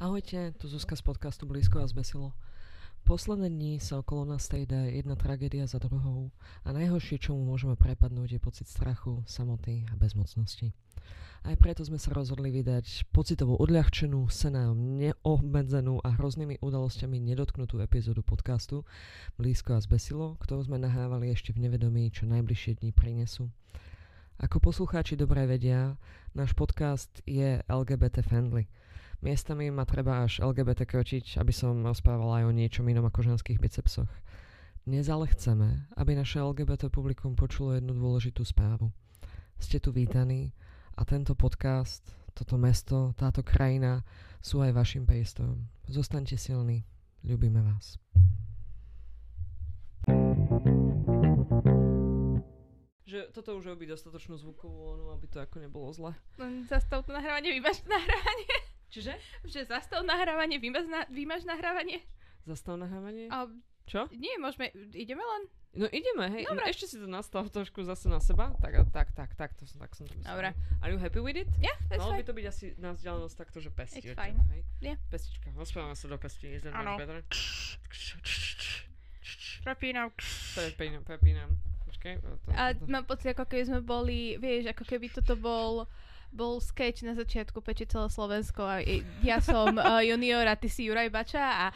Ahojte, tu Zuzka z podcastu Blízko a zbesilo. Posledné dní sa okolo nás tejde jedna tragédia za druhou a najhoršie, čo mu môžeme prepadnúť, je pocit strachu, samoty a bezmocnosti. Aj preto sme sa rozhodli vydať pocitovo odľahčenú, senám neobmedzenú a hroznými udalosťami nedotknutú epizódu podcastu Blízko a zbesilo, ktorú sme nahrávali ešte v nevedomí, čo najbližšie dni prinesú. Ako poslucháči dobre vedia, náš podcast je LGBT friendly – Miestami ma treba až LGBT kročiť, aby som rozprávala aj o niečom inom ako ženských bicepsoch. Dnes ale chceme, aby naše LGBT publikum počulo jednu dôležitú správu. Ste tu vítaní a tento podcast, toto mesto, táto krajina sú aj vašim priestorom. Zostaňte silní, ľubíme vás. Že toto už robí dostatočnú zvukovú onu, aby to ako nebolo zle. Zastav to nahrávanie, vymaž nahrávanie. Čiže? Že zastav nahrávanie, vymaž, na, vymaž nahrávanie. Zastav nahrávanie? A, Čo? Nie, môžeme, ideme len? No ideme, hej. Dobre. No, ešte si to nastav trošku zase na seba. Tak, tak, tak, tak, to, som- tak som to myslel. Dobre. Are you happy with it? Yeah, that's Malo by fine. to byť asi na vzdialenosť takto, že pesti. It's fine. teba, hej? Yeah. Pestička, rozprávame sa do pesti. Áno. much better? Prepínam. Prepínam, prepínam. Počkaj. To, A to, mám pocit, ako keby sme boli, vieš, ako keby toto bol bol sketch na začiatku Peči celé Slovensko a ja som uh, junior a ty si Juraj Bača a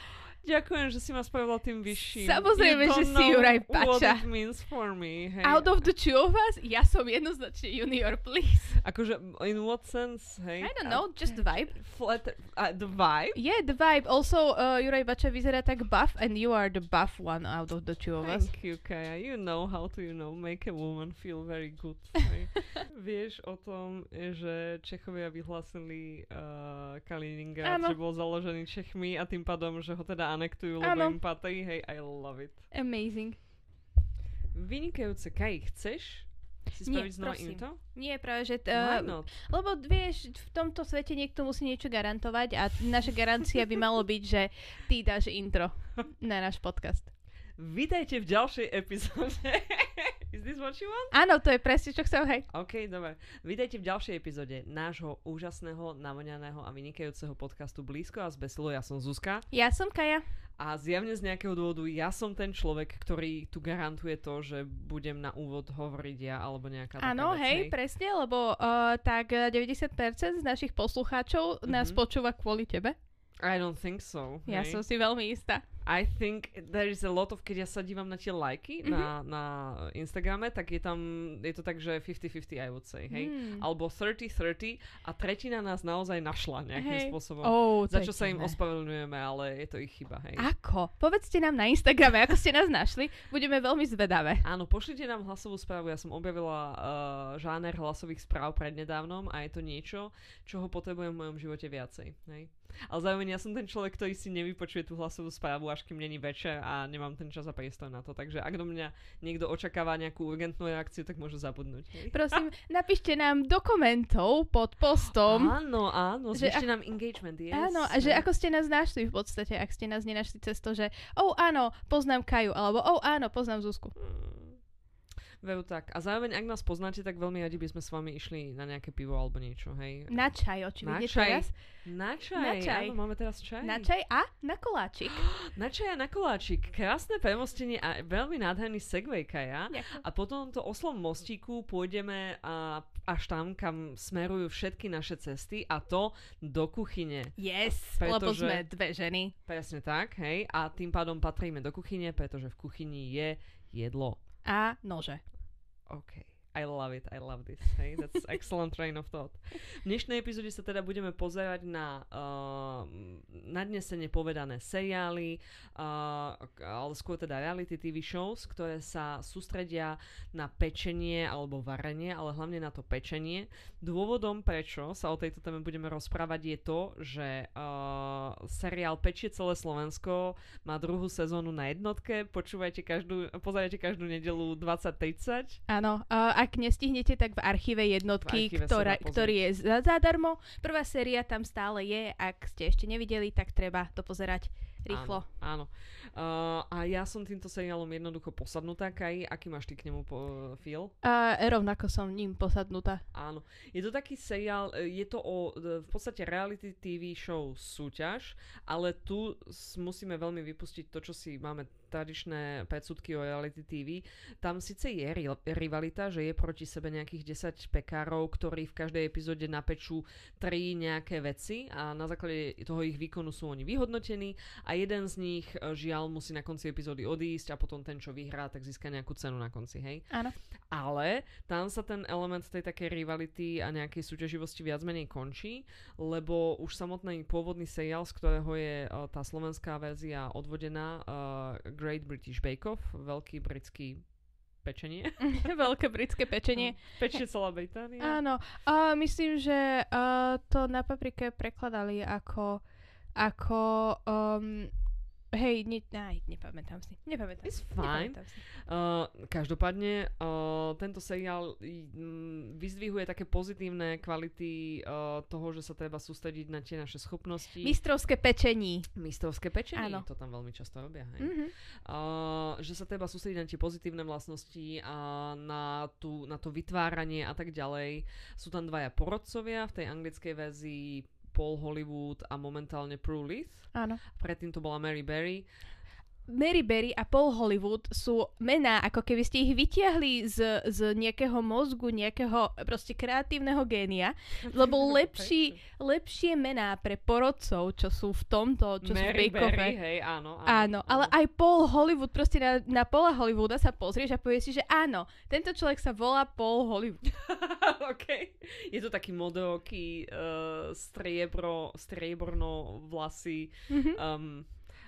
Ďakujem, že si ma spravila tým vyšším. Samozrejme, že si know Juraj What Bača. it means for me, hej. out of the two of us, ja som jednoznačne junior, please. Akože, in what sense, hej? I don't know, just the vibe. Flat, uh, the vibe? Yeah, the vibe. Also, uh, Juraj Bača vyzerá tak buff and you are the buff one out of the two of us. Thank you, Kaja. You know how to, you know, make a woman feel very good. hej. Vieš o tom, že Čechovia vyhlásili uh, Kaliningrad, že bol založený Čechmi a tým pádom, že ho teda anektujú, lebo Áno. im patrí. Hej, I love it. Amazing. Vynikajúce. Kaj, chceš si Nie, spraviť znova prosím. Nie, práve, že... T- not? lebo vieš, v tomto svete niekto musí niečo garantovať a naša garancia by malo byť, že ty dáš intro na náš podcast. Vítajte v ďalšej epizóde. Is this what you want? Áno, to je presne, čo chcem, hej. OK, dobre. Vítajte v ďalšej epizóde nášho úžasného, navoňaného a vynikajúceho podcastu Blízko a zbesilo. Ja som Zuzka Ja som Kaja. a zjavne z nejakého dôvodu ja som ten človek, ktorý tu garantuje to, že budem na úvod hovoriť ja alebo nejaká Áno, hej, presne, lebo uh, tak uh, 90% z našich poslucháčov nás Mhm. počúva kvôli tebe. I don't think so. Ja hej. som si veľmi istá. I think there is a lot of, keď ja sa dívam na tie lajky Mhm. na, na Instagrame, tak je tam, je to tak, že 50-50 I would say, hej. Hmm. Alebo 30-30 a tretina nás naozaj našla nejakým Hej. spôsobom. Oh, Za čo sa im ospravedlňujeme, ale je to ich chyba, hej. Ako? Povedzte nám na Instagrame, ako ste nás našli. Budeme veľmi zvedavé. Áno, pošlite nám hlasovú správu. Ja som objavila uh, žáner hlasových správ prednedávnom a je to niečo, čoho potrebujem v mojom živote viacej. Hej? Ale zároveň ja som ten človek, ktorý si nevypočuje tú hlasovú správu, až kým není večer a nemám ten čas a priestor na to. Takže ak do mňa niekto očakáva nejakú urgentnú reakciu, tak môže zabudnúť. Hej? Prosím, napíšte nám do komentov pod postom. Áno, áno, že zvýšte nám engagement, yes. Áno, a že ako ste nás našli v podstate, ak ste nás nenašli cez to, že oh áno, poznám Kaju, alebo oh áno, poznám Zuzku. Mm. Veru tak. A zároveň, ak nás poznáte, tak veľmi radi by sme s vami išli na nejaké pivo alebo niečo, hej? Na čaj, očividne Na čaj. teraz. Na čaj. Na čaj. Áno, máme teraz čaj. Na čaj a na koláčik. Na čaj a na koláčik. Krásne premostenie a veľmi nádherný segway, Kaja. Ďakujem. A po tomto oslom mostíku pôjdeme a, až tam, kam smerujú všetky naše cesty a to do kuchyne. Yes, lebo Pretože- sme dve ženy. Presne tak, hej. A tým pádom patríme do kuchyne, pretože v kuchyni je jedlo. A nože. OK. I love it, I love this. Hey, that's excellent train of thought. V dnešnej epizóde sa teda budeme pozerať na uh, nadnesene povedané seriály, uh, ale skôr teda reality TV shows, ktoré sa sústredia na pečenie alebo varenie, ale hlavne na to pečenie. Dôvodom, prečo sa o tejto téme budeme rozprávať, je to, že uh, seriál Pečie celé Slovensko má druhú sezónu na jednotke. Počúvajte každú, pozerajte každú nedelu 20.30. Áno, a ak nestihnete, tak v archíve jednotky, V archíve ktorá, ktorý je za, zadarmo. Prvá séria tam stále je, ak ste ešte nevideli, tak treba to pozerať Rýchlo. Áno. áno. Uh, a ja som týmto seriálom jednoducho posadnutá, Kai. Aký máš ty k nemu po, feel? Uh, rovnako som ním posadnutá. Áno. Je to taký seriál, e, je to o v podstate reality TV show súťaž, ale tu musíme veľmi vypustiť to, čo si máme tradičné predsudky o reality TV. Tam síce je rivalita, že je proti sebe nejakých 10 pekárov, ktorí v každej epizóde napečú tri nejaké veci a na základe toho ich výkonu sú oni vyhodnotení a jeden z nich e, žiaľ musí na konci epizódy odísť a potom ten, čo vyhrá, tak získa nejakú cenu na konci, hej? Áno. Ale tam sa ten element tej takej rivality a nejakej súťaživosti viac menej končí, lebo už samotný pôvodný seriál, z ktorého je uh, tá slovenská verzia odvodená, uh, Great British Bake Off, veľký britský pečenie. Veľké britské pečenie. Pečie celá Británia. Áno. Uh, myslím, že uh, to na paprike prekladali ako ako um, Hej, ne, aj, nepamätám si. Nepamätám It's si. fine. si. Uh, každopádne, uh, tento seriál um, vyzdvihuje také pozitívne kvality uh, toho, že sa treba sústrediť na tie naše schopnosti. Mistrovské pečení. Mistrovské pečení, Áno. to tam veľmi často robia. Hej. Mm-hmm. Uh, že sa treba sústrediť na tie pozitívne vlastnosti a na, tú, na to vytváranie a tak ďalej. Sú tam dvaja porodcovia v tej anglickej verzii Paul Hollywood a momentálne Prue Leith. Áno. Predtým to bola Mary Berry. Mary Berry a Paul Hollywood sú mená, ako keby ste ich vytiahli z, z nejakého mozgu, nejakého proste kreatívneho génia, lebo lepší, lepšie mená pre porodcov, čo sú v tomto, čo Mary sú v Berry, hej, áno, áno, áno. ale aj Paul Hollywood, proste na, na Paula Hollywooda sa pozrieš a povieš si, že áno, tento človek sa volá Paul Hollywood. OK. Je to taký modelky, uh, striebro, strieborno vlasy, mm-hmm. um,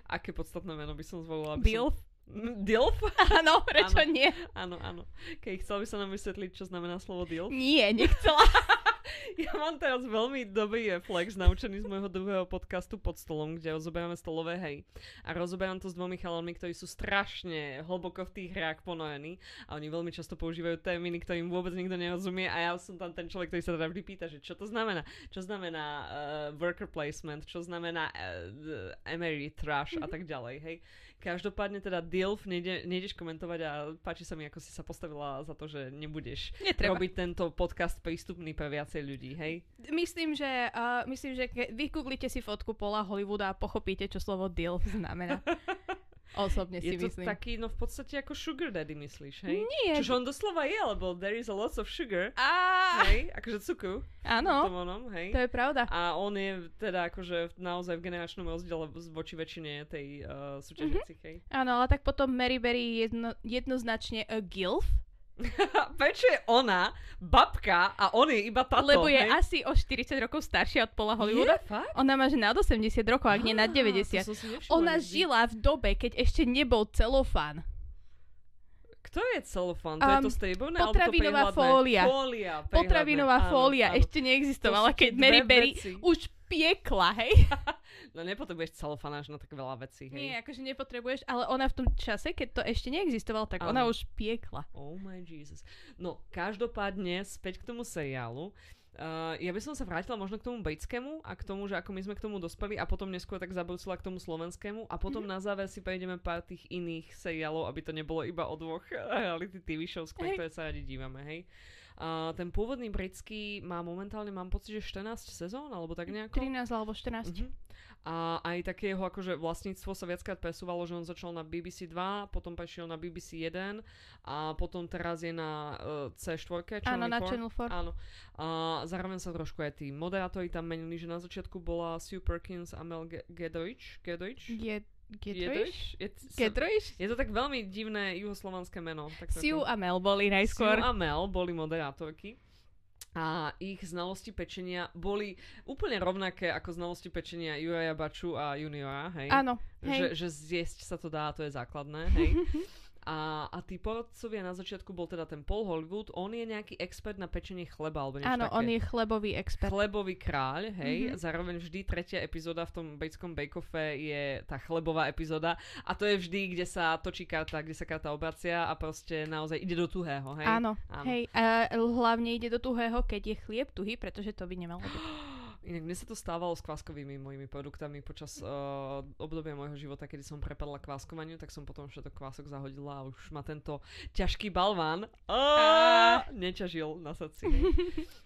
aké podstatné meno by som zvolila? Dilf? Som... Dilf? Áno, prečo áno, nie? Áno, áno. Keď chcel by sa nám vysvetliť, čo znamená slovo Dilf? Nie, nechcela. ja mám teraz veľmi dobrý reflex naučený z môjho druhého podcastu pod stolom, kde rozoberáme stolové hej. A rozoberám to s dvomi chalami, ktorí sú strašne hlboko v tých hrách ponorení a oni veľmi často používajú termíny, ktorým vôbec nikto nerozumie a ja som tam ten človek, ktorý sa teda vždy pýta, že čo to znamená. Čo znamená uh, worker placement, čo znamená uh, emery trash a mhm. tak ďalej, hej. Každopádne teda DILF nejde, nejdeš komentovať a páči sa mi, ako si sa postavila za to, že nebudeš Netreba. robiť tento podcast prístupný pre viacej ľudí, hej? Myslím, že, uh, myslím, že vygooglite si fotku Pola Hollywooda a pochopíte, čo slovo DILF znamená. Osobne si je to myslím. taký, no v podstate ako sugar daddy myslíš, hej? Nie. Čiže on doslova je, lebo there is a lot of sugar. A... Hej, akože cukru. Áno, onom, hej. to je pravda. A on je teda akože naozaj v generačnom rozdiele voči väčšine tej uh, súťažiacich, mm-hmm. hej. Áno, ale tak potom Mary Berry je jedno, jednoznačne a gilf. Prečo je ona babka a on je iba táto? Lebo je hej? asi o 40 rokov staršia od Paula Hollywooda. Je, fakt? Ona má že nad 80 rokov, ak nie nad 90. Ona žila v dobe, keď ešte nebol celofán. Kto je celofán? To um, je to stejbovné? Potravinová fólia. fólia potravinová áno, fólia áno. ešte neexistovala, keď Mary Berry už piekla, hej? no nepotrebuješ celofanáž na tak veľa vecí, hej? Nie, akože nepotrebuješ, ale ona v tom čase, keď to ešte neexistovalo, tak ano. ona už piekla. Oh my Jesus. No, každopádne, späť k tomu seriálu. Uh, ja by som sa vrátila možno k tomu britskému a k tomu, že ako my sme k tomu dospeli a potom neskôr tak zabrúcila k tomu slovenskému a potom mm-hmm. na záver si prejdeme pár tých iných seriálov, aby to nebolo iba o dvoch reality TV shows, hey. ktoré sa radi dívame, hej. Uh, ten pôvodný britský má momentálne, mám pocit, že 14 sezón, alebo tak nejako. 13 alebo 14. Uh-huh. A aj také jeho akože vlastníctvo sa viackrát presúvalo, že on začal na BBC 2, potom prešiel na BBC 1 a potom teraz je na uh, C4, Channel Áno, 4. na Channel 4. Áno. A zároveň sa trošku aj tí moderátori tam menili, že na začiatku bola Sue Perkins a Mel Gedrich. Gedrich? Gedrich? Je, Gedrich? Je to tak veľmi divné juhoslovanské meno. Tak Sue a Mel boli najskôr. Sue a Mel boli moderátorky a ich znalosti pečenia boli úplne rovnaké ako znalosti pečenia Juraja Baču a Juniora, hej? Áno, hej. Že, že zjesť sa to dá, to je základné, hej? A, a tí porodcovia na začiatku bol teda ten Paul Hollywood, on je nejaký expert na pečenie chleba, alebo niečo Áno, také. on je chlebový expert. Chlebový kráľ, hej. Mm-hmm. Zároveň vždy tretia epizóda v tom britskom bake-offe je tá chlebová epizóda a to je vždy, kde sa točí karta, kde sa karta obracia a proste naozaj ide do tuhého, hej. Áno, Áno. hej. A hlavne ide do tuhého, keď je chlieb tuhý, pretože to by nemalo byť. Inak mne sa to stávalo s kváskovými mojimi produktami počas uh, obdobia môjho života, kedy som prepadla kváskovaniu, tak som potom všetko kvások zahodila a už ma tento ťažký balván uh, neťažil na srdci.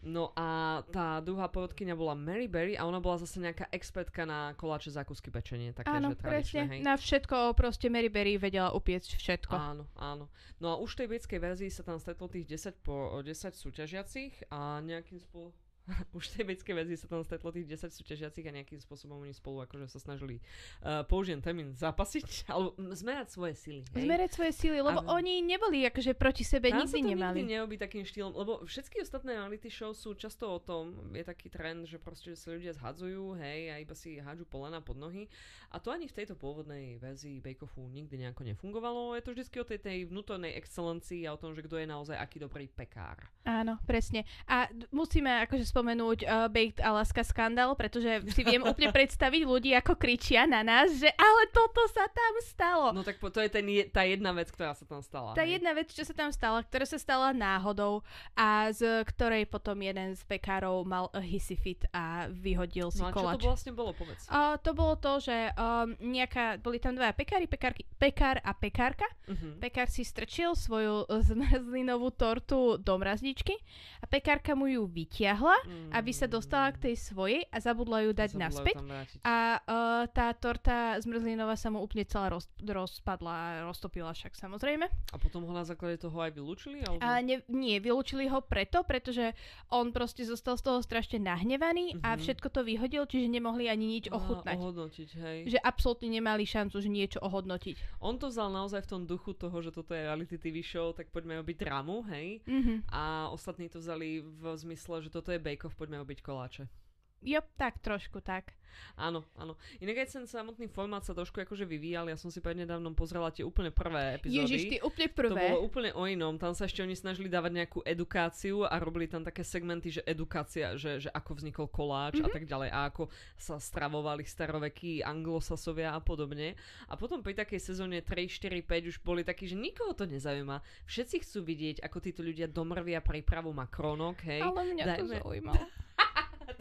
No a tá druhá porodkynia bola Mary Berry a ona bola zase nejaká expertka na koláče, zákusky, pečenie. Také, áno, že presne. hej. Na všetko proste Mary Berry vedela upiecť všetko. Áno, áno. No a už v tej britskej verzii sa tam stretlo tých 10 po 10 súťažiacich a nejakým spôsobom už v tej britskej verzii sa tam stretlo tých 10 súťažiacich a nejakým spôsobom oni spolu akože sa snažili uh, použijem termín zapasiť, alebo zmerať svoje sily. Hej? Zmerať svoje síly, lebo A- oni neboli akože proti sebe, Tam nikdy sa to nemali. nikdy neobí takým štýlom, lebo všetky ostatné reality show sú často o tom, je taký trend, že proste sa ľudia zhadzujú, hej, a iba si hádžu polena pod nohy. A to ani v tejto pôvodnej verzii Bake Offu nikdy nejako nefungovalo. Je to vždy o tej, tej vnútornej excelencii a o tom, že kto je naozaj aký dobrý pekár. Áno, presne. A musíme akože spomenúť uh, Baked Alaska skandál, pretože si viem úplne predstaviť ľudí, ako kričia na nás, že ale toto sa tam stalo. No tak to je ten, tá jedna vec, ktorá sa tam stala. Tá hej. jedna vec, čo sa tam stala, ktorá sa stala náhodou a z ktorej potom jeden z pekárov mal uh, hissy fit a vyhodil si No a čo koláč. to vlastne bolo, povedz. A to bolo to, že um, nejaká, boli tam dvaja pekári, pekárky, pekár a pekárka. Uh-huh. Pekár si strčil svoju uh, zmrzlinovú tortu do mrazničky a pekárka mu ju vytiahla, aby sa dostala k tej svojej a zabudla ju dať naspäť. A uh, tá torta zmrzlinová sa mu úplne celá roz, rozpadla, roztopila však samozrejme. a potom ho na základe toho aj vylúčili? Alebo... A ne, nie, vylúčili ho preto, pretože on proste zostal z toho strašne nahnevaný a Mhm. všetko to vyhodil, čiže nemohli ani nič Á, ochutnať. Ohodnotiť, hej. Že absolútne nemali šancu, že niečo ohodnotiť. On to vzal naozaj v tom duchu toho, že toto je reality TV show, tak poďme robiť dramu, hej. Mhm. A ostatní to vzali v zmysle, že toto je bake off, poďme robiť koláče. Jo, tak trošku tak. Áno, áno. Inak aj ten samotný formát sa trošku akože vyvíjal. Ja som si prednedávnom pozrela tie úplne prvé epizódy. Ježiš, ty úplne To prvé. bolo úplne o inom. Tam sa ešte oni snažili dávať nejakú edukáciu a robili tam také segmenty, že edukácia, že, že ako vznikol koláč mm-hmm. a tak ďalej a ako sa stravovali starovekí anglosasovia a podobne. A potom pri takej sezóne 3, 4, 5 už boli takí, že nikoho to nezaujíma. Všetci chcú vidieť, ako títo ľudia domrvia prípravu makronok, hej. Ale mňa to Dajme- zaujímalo.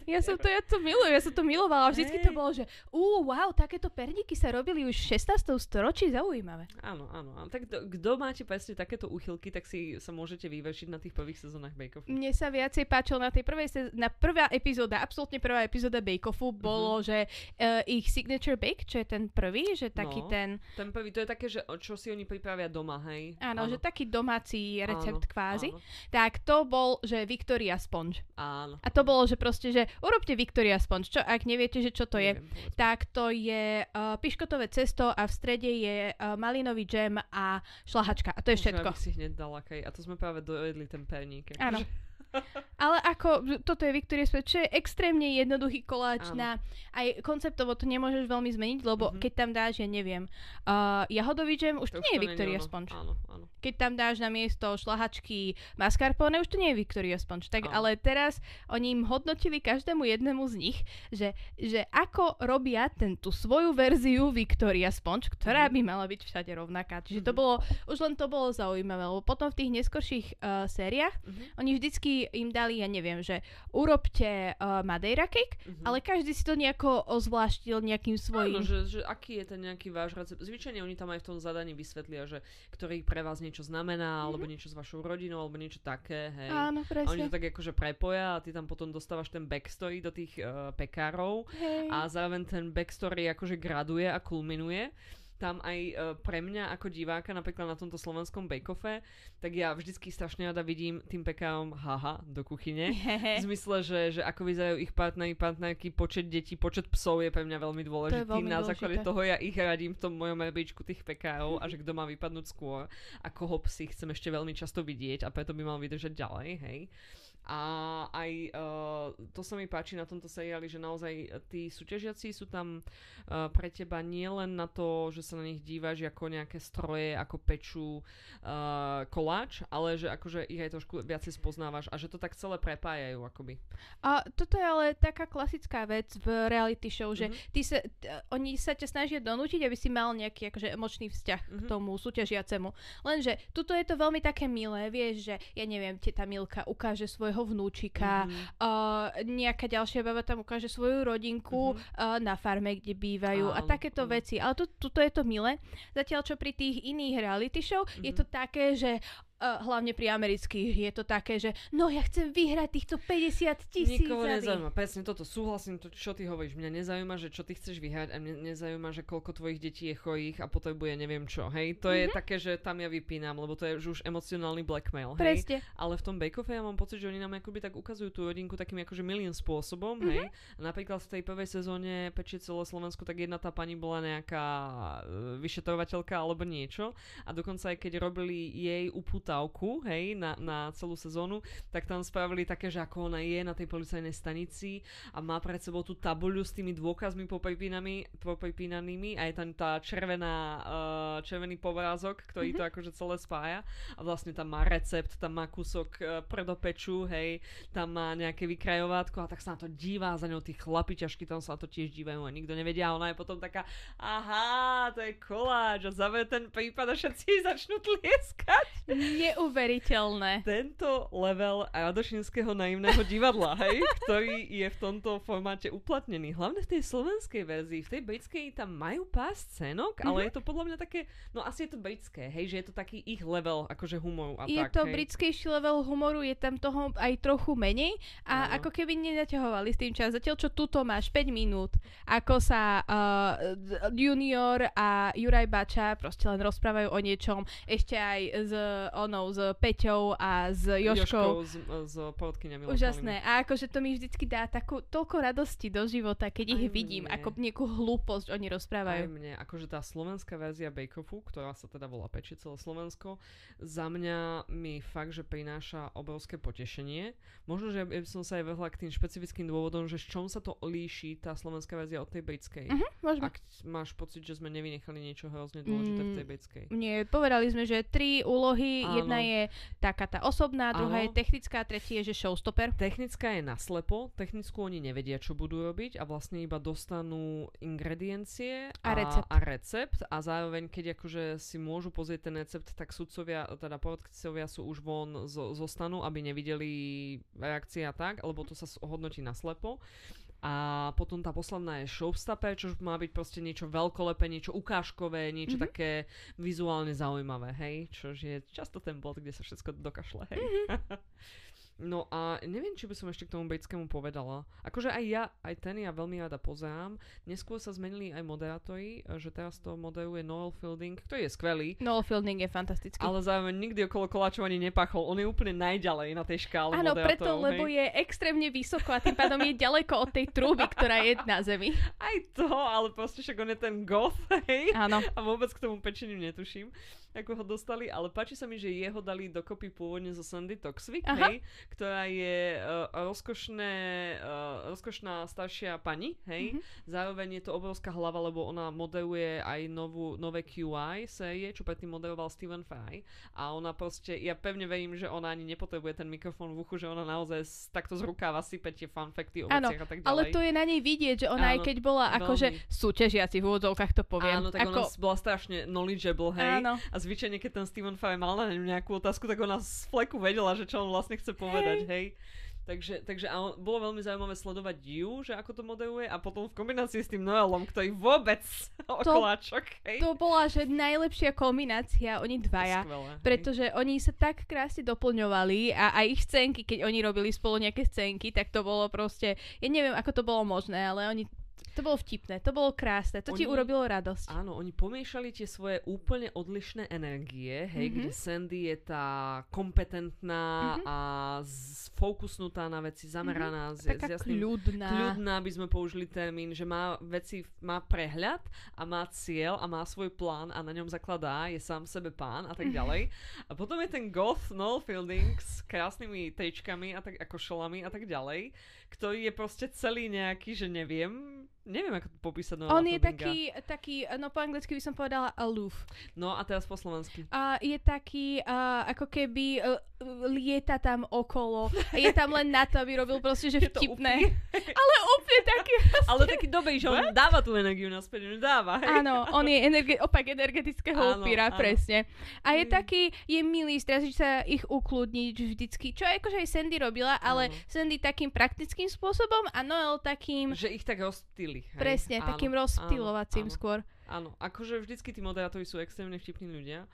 Ja som to, ja to milujem, ja som to milovala. Vždycky to Hej. bolo, že ú, wow, takéto perníky sa robili už v 16. storočí, zaujímavé. Áno, áno, áno. Tak kto- máte presne takéto úchylky, tak si sa môžete vyvešiť na tých prvých sezónach Bake Offu. Mne sa viacej páčilo na tej prvej, sez- na prvá epizóda, absolútne prvá epizóda Bake Offu bolo, že uh, ich signature bake, čo je ten prvý, že taký No. ten, Ten prvý, to je také, že čo si oni pripravia doma, hej? áno, že taký domáci recept Áno, kvázi. Áno, Tak to bol, že Victoria Sponge. áno. A to bolo, že proste, že urobte Victoria Sponge. Čo, ak neviete, že čo to je, Neviem, tak to je uh, piškotové cesto a v strede je uh, malinový džem a šlahačka. A to je všetko. Ja si hneď dala, kaj. A to sme práve dojedli ten perník. akože. Áno. Ale ako, toto je Victoria Sponge, čo je extrémne jednoduchý koláč Áno. na... Aj konceptovo to nemôžeš veľmi zmeniť, lebo Mhm. keď tam dáš, ja neviem, uh, jahodový džem, už to, už nie je Victoria ono. Sponge. Áno, áno. Keď tam dáš na miesto šlahačky mascarpone, už to nie je Victoria Sponge. Tak, Áno. ale teraz oni im hodnotili každému jednému z nich, že, že ako robia ten, tú svoju verziu Victoria Sponge, ktorá Mhm. by mala byť všade rovnaká. Čiže to Mhm. bolo, už len to bolo zaujímavé, lebo potom v tých neskorších uh, sériách Mhm. oni vždycky im dali, ja neviem, že urobte uh, Madeira cake, Mhm. ale každý si to nejako ozvláštil nejakým svojím. Áno, že, že aký je ten nejaký váš recept. Zvyčajne oni tam aj v tom zadaní vysvetlia, že ktorý pre vás niečo znamená, alebo niečo s vašou rodinou, alebo niečo také, hej. Áno, A oni presne. to tak akože prepoja a ty tam potom dostávaš ten backstory do tých uh, pekárov Hej. a zároveň ten backstory akože graduje a kulminuje. Tam aj uh, pre mňa ako diváka, napríklad na tomto slovenskom bake-offe, tak ja vždycky strašne rada vidím tým pekárom haha do kuchyne. V zmysle, že, že ako vyzerajú ich partnery, partnerky, počet detí, počet psov je pre mňa veľmi dôležitý. veľmi Na základe toho ja ich radím v tom mojom rebríčku tých pekárov a že kto má vypadnúť skôr a koho psi chcem ešte veľmi často vidieť a preto by mal vydržať ďalej, hej. A aj uh, to sa mi páči na tomto seriáli, že naozaj tí súťažiaci sú tam uh, pre teba nie len na to, že sa na nich dívaš ako nejaké stroje, ako pečú uh, koláč, ale že akože ich aj trošku viacej spoznávaš a že to tak celé prepájajú akoby. A toto je ale taká klasická vec v reality show, že Mhm. ty sa, t- oni sa ťa snažia donútiť, aby si mal nejaký akože emočný vzťah k Mhm. tomu súťažiacemu. Lenže tuto je to veľmi také milé, vieš, že ja neviem, teta Milka ukáže svojho svojho vnúčika, mm-hmm. uh, nejaká ďalšia baba tam ukáže svoju rodinku mm-hmm. uh, na farme, kde bývajú áno, a takéto áno. veci. Ale tu, tuto je to milé. Zatiaľ, čo pri tých iných reality show mm-hmm. je to také, že Uh, hlavne pri amerických je to také, že no ja chcem vyhrať týchto 50 tisíc. Nikoho nezaujíma, presne toto, súhlasím, to, čo ty hovoríš, mňa nezaujíma, že čo ty chceš vyhrať a mňa nezaujíma, že koľko tvojich detí je chorých a potrebuje neviem čo, hej, to mm-hmm. je mhm. také, že tam ja vypínam, lebo to je už emocionálny blackmail, hej. Presne. Ale v tom Bake ja mám pocit, že oni nám akoby tak ukazujú tú rodinku takým akože milión spôsobom, mm-hmm. hej. A napríklad v tej prvej sezóne Pečie Slovensku, tak jedna tá pani bola nejaká e, vyšetrovateľka alebo niečo a dokonca aj keď robili jej upúta uputávku, hej, na, na celú sezónu, tak tam spravili také, že ako ona je na tej policajnej stanici a má pred sebou tú tabuľu s tými dôkazmi popripínanými a je tam tá červená, uh, červený povrázok, ktorý mm-hmm. to akože celé spája a vlastne tam má recept, tam má kúsok uh, predopeču, hej, tam má nejaké vykrajovátko a tak sa na to divá za ňou tí chlapiťašky, tam sa na to tiež dívajú a nikto nevedia a ona je potom taká, aha, to je koláč a zavrie ten prípad a všetci začnú tlieskať neuveriteľné. Tento level radošinského naivného divadla, hej, ktorý je v tomto formáte uplatnený. Hlavne v tej slovenskej verzii. V tej britskej tam majú pár scénok, mm-hmm. ale je to podľa mňa také, no asi je to britské, hej, že je to taký ich level, akože humoru a Je tak, to hej. britskejší level humoru, je tam toho aj trochu menej a no. ako keby nenaťahovali s tým čas. Zatiaľ, čo tuto máš 5 minút, ako sa uh, Junior a Juraj Bača proste len rozprávajú o niečom, ešte aj z onou, s Peťou a s Joškou. Joškou s, s podkyňami. Úžasné. A akože to mi vždycky dá takú, toľko radosti do života, keď ich Aj vidím, mne. ako nejakú hlúposť oni rozprávajú. Aj mne, akože tá slovenská verzia Bake Offu, ktorá sa teda volá Peči celé Slovensko, za mňa mi fakt, že prináša obrovské potešenie. Možno, že by som sa aj vrhla k tým špecifickým dôvodom, že z čom sa to líši tá slovenská verzia od tej britskej. Uh-huh, Ak máš pocit, že sme nevynechali niečo hrozne dôležité mm, v tej britskej. Nie, povedali sme, že tri úlohy, Áno. Jedna je taká tá osobná, druhá Áno. je technická, tretia je, že showstopper. Technická je naslepo, technickú oni nevedia, čo budú robiť a vlastne iba dostanú ingrediencie a, a recept. A recept a zároveň, keď akože si môžu pozrieť ten recept, tak sudcovia, teda porodcovia sú už von zo, aby nevideli reakcie a tak, lebo to sa hodnotí naslepo. A potom tá posledná je showstopper, čo má byť proste niečo veľkolepé, niečo ukážkové, niečo mm-hmm. také vizuálne zaujímavé, hej? Čož je často ten bod, kde sa všetko dokašle, hej? Mm-hmm. No a neviem, či by som ešte k tomu britskému povedala. Akože aj ja, aj ten ja veľmi rada pozerám. Neskôr sa zmenili aj moderátori, že teraz to moderuje Noel Fielding, ktorý je skvelý. Noel Fielding je fantastický. Ale zároveň nikdy okolo koláčov ani nepachol. On je úplne najďalej na tej škále Áno, preto, hej. lebo je extrémne vysoko a tým pádom je ďaleko od tej trúby, ktorá je na zemi. Aj to, ale proste však on je ten goth, hej. Áno. A vôbec k tomu pečeniu netuším ako ho dostali, ale páči sa mi, že jeho dali dokopy pôvodne zo Sandy Toxvik, hej, ktorá je uh, rozkošné, uh, rozkošná staršia pani, hej. Mm-hmm. Zároveň je to obrovská hlava, lebo ona modeluje aj novú, nové QI série, čo predtým modeloval Steven Fry. A ona proste, ja pevne verím, že ona ani nepotrebuje ten mikrofón v uchu, že ona naozaj takto z rukáva sype tie fanfekty o veciach a tak ďalej. ale to je na nej vidieť, že ona Áno, aj keď bola akože súťažiaci v úvodzovkách to poviem. Áno, tak ako... ona bola strašne knowledgeable, hej. Áno. A zvyčajne, keď ten Steven Fry mal na nejakú otázku, tak ona z fleku vedela, že čo on vlastne chce povedať, hej. hej. Takže, takže a bolo veľmi zaujímavé sledovať Diu, že ako to modeluje a potom v kombinácii s tým Noelom, ktorý vôbec okoláčok. Hej. To bola, že najlepšia kombinácia, oni dvaja. Skvelé, pretože hej. oni sa tak krásne doplňovali a aj ich scénky, keď oni robili spolu nejaké scénky, tak to bolo proste, ja neviem, ako to bolo možné, ale oni to bolo vtipné, to bolo krásne, to oni, ti urobilo radosť. Áno, oni pomiešali tie svoje úplne odlišné energie, hej, mm-hmm. kde Sandy je tá kompetentná mm-hmm. a fokusnutá na veci, zameraná, mm-hmm. Taká s, jasným, kľudná. Kľudná by sme použili termín, že má veci, má prehľad a má cieľ a má svoj plán a na ňom zakladá, je sám sebe pán a tak ďalej. A potom je ten goth Noel Fielding s krásnymi tečkami a tak, ako šolami a tak ďalej, ktorý je proste celý nejaký, že neviem, neviem ako to popísať. On je taký, taký, no po anglicky by som povedala aloof. No a teraz po slovensky. Uh, je taký, uh, ako keby uh, lieta tam okolo. Je tam len na to, aby robil proste, že vtipné. Ale úplne taký... Ale taký dobrý, že on dáva tú energiu naspäť, že dáva. Hej? Áno, on je energe- opak energetického upíra, presne. A je mm. taký, je milý, straší sa ich ukludniť vždycky, čo akože aj Sandy robila, ale áno. Sandy takým praktickým spôsobom a Noel takým... Že ich tak rozptýli. Presne, áno, takým rozptýlovacím skôr. Áno, akože vždycky tí moderátori sú extrémne vtipní ľudia.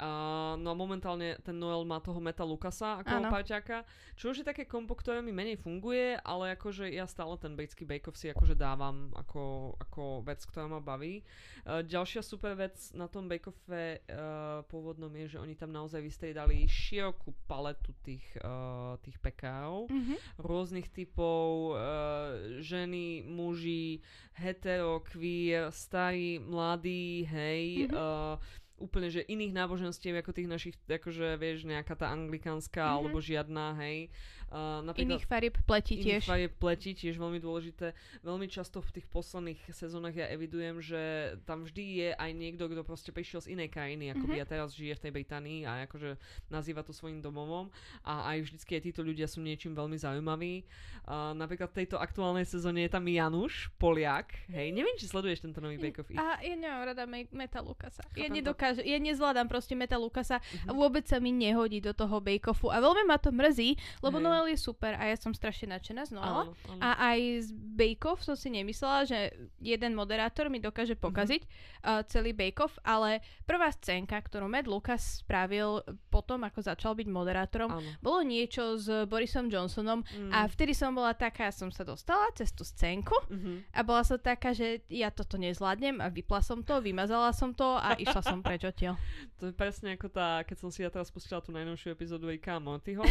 Uh, no a momentálne ten Noel má toho Meta Lukasa ako parťáka, čo už je také kompo, ktoré mi menej funguje, ale akože ja stále ten britský bake-off si akože dávam ako, ako vec, ktorá ma baví. Uh, ďalšia super vec na tom bake-offe uh, pôvodnom je, že oni tam naozaj vystriedali širokú paletu tých, uh, tých pekárov, mm-hmm. rôznych typov, uh, ženy, muži, hetero, queer, starí, mladí, hej, mm-hmm. uh, úplne, že iných náboženstiev ako tých našich, akože vieš, nejaká tá anglikánska mm-hmm. alebo žiadna, hej. Uh, iných farieb pleti tiež. Iných farieb pleti tiež veľmi dôležité. Veľmi často v tých posledných sezónach ja evidujem, že tam vždy je aj niekto, kto proste prišiel z inej krajiny, ako mm-hmm. ja teraz žije v tej Británii a akože nazýva to svojim domovom a aj vždycky aj títo ľudia sú niečím veľmi zaujímaví. Uh, napríklad v tejto aktuálnej sezóne je tam Januš, Poliak, hej, neviem, či sleduješ tento nový Bake Off. A ja nemám rada me- Meta Lukasa. Ja nedokážem, ja nezvládam proste Meta Lukasa mm-hmm. a mhm. vôbec sa mi nehodí do toho Bake Offu a veľmi ma to mrzí, lebo hey. Noel je super a ja som strašne nadšená z Noela. A aj z Bake Off som si nemyslela, že jeden moderátor mi dokáže mhm. pokaziť mm-hmm. uh, celý Bake Off, ale prvá scénka, ktorú Matt Lucas spravil potom, ako začal byť moderátorom, ano. bolo niečo s Borisom Johnsonom mm. a vtedy som bola taká, som sa dostala cez tú scénku mm-hmm. a bola som taká, že ja toto nezvládnem a vypla som to, vymazala som to a išla som preč odtiaľ. To je presne ako tá, keď som si ja teraz pustila tú najnovšiu epizódu Ricka Montyho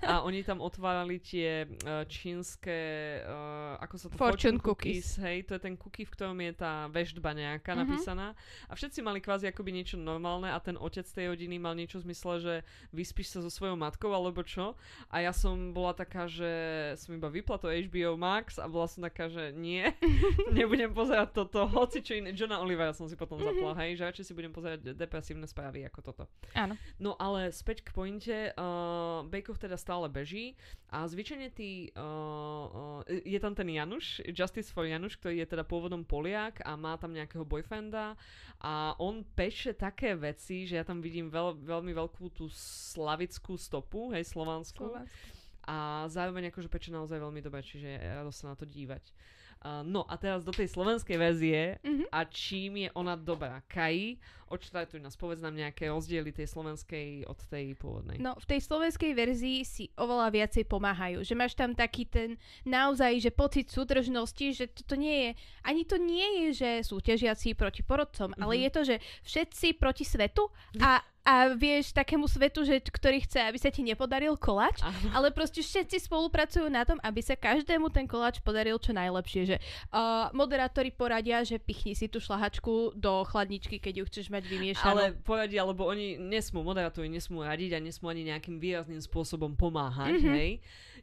a oni tam otvárali tie uh, čínske, uh, ako sa to... Fortune, fortune cookies. cookies. Hej, to je ten cookie, v ktorom je tá veždba nejaká mm-hmm. napísaná a všetci mali kvázi akoby niečo normálne a ten otec tej rodiny mal niečo v zmysle, že vyspíš sa so svojou matkou alebo čo a ja som bola taká, že som iba vypla to HBO Max a bola som taká, že nie, nebudem pozerať toto, hoci čo iné. Johna Olivera som si potom mm-hmm. zapla, hej, že radšej si budem pozerať depresívne správy ako toto. Áno. No ale späť k pointe, uh, Bake teda stále beží a zvyčajne tí, uh, uh, je tam ten Januš, Justice for Januš, ktorý je teda pôvodom Poliak a má tam nejakého boyfrienda a on peše také veci, že ja tam vidím veľ, veľmi veľkú tú slavickú stopu, hej, slovanskú. A zároveň akože peče naozaj veľmi dobre, čiže je rado sa na to dívať. Uh, no a teraz do tej slovenskej verzie mm-hmm. a čím je ona dobrá. Kai, odštartuj nás, povedz nám nejaké rozdiely tej slovenskej od tej pôvodnej. No v tej slovenskej verzii si oveľa viacej pomáhajú. Že máš tam taký ten naozaj, že pocit súdržnosti, že toto nie je, ani to nie je, že súťažiaci proti porodcom, mm-hmm. ale mhm. je to, že všetci proti svetu a a vieš takému svetu, že, ktorý chce, aby sa ti nepodaril koláč, Aha. ale proste všetci spolupracujú na tom, aby sa každému ten koláč podaril čo najlepšie. Že uh, moderátori poradia, že pichni si tú šlahačku do chladničky, keď ju chceš mať vymiešanú. Ale poradia, lebo oni nesmú, moderátori nesmú radiť a nesmú ani nejakým výrazným spôsobom pomáhať, mm-hmm. hej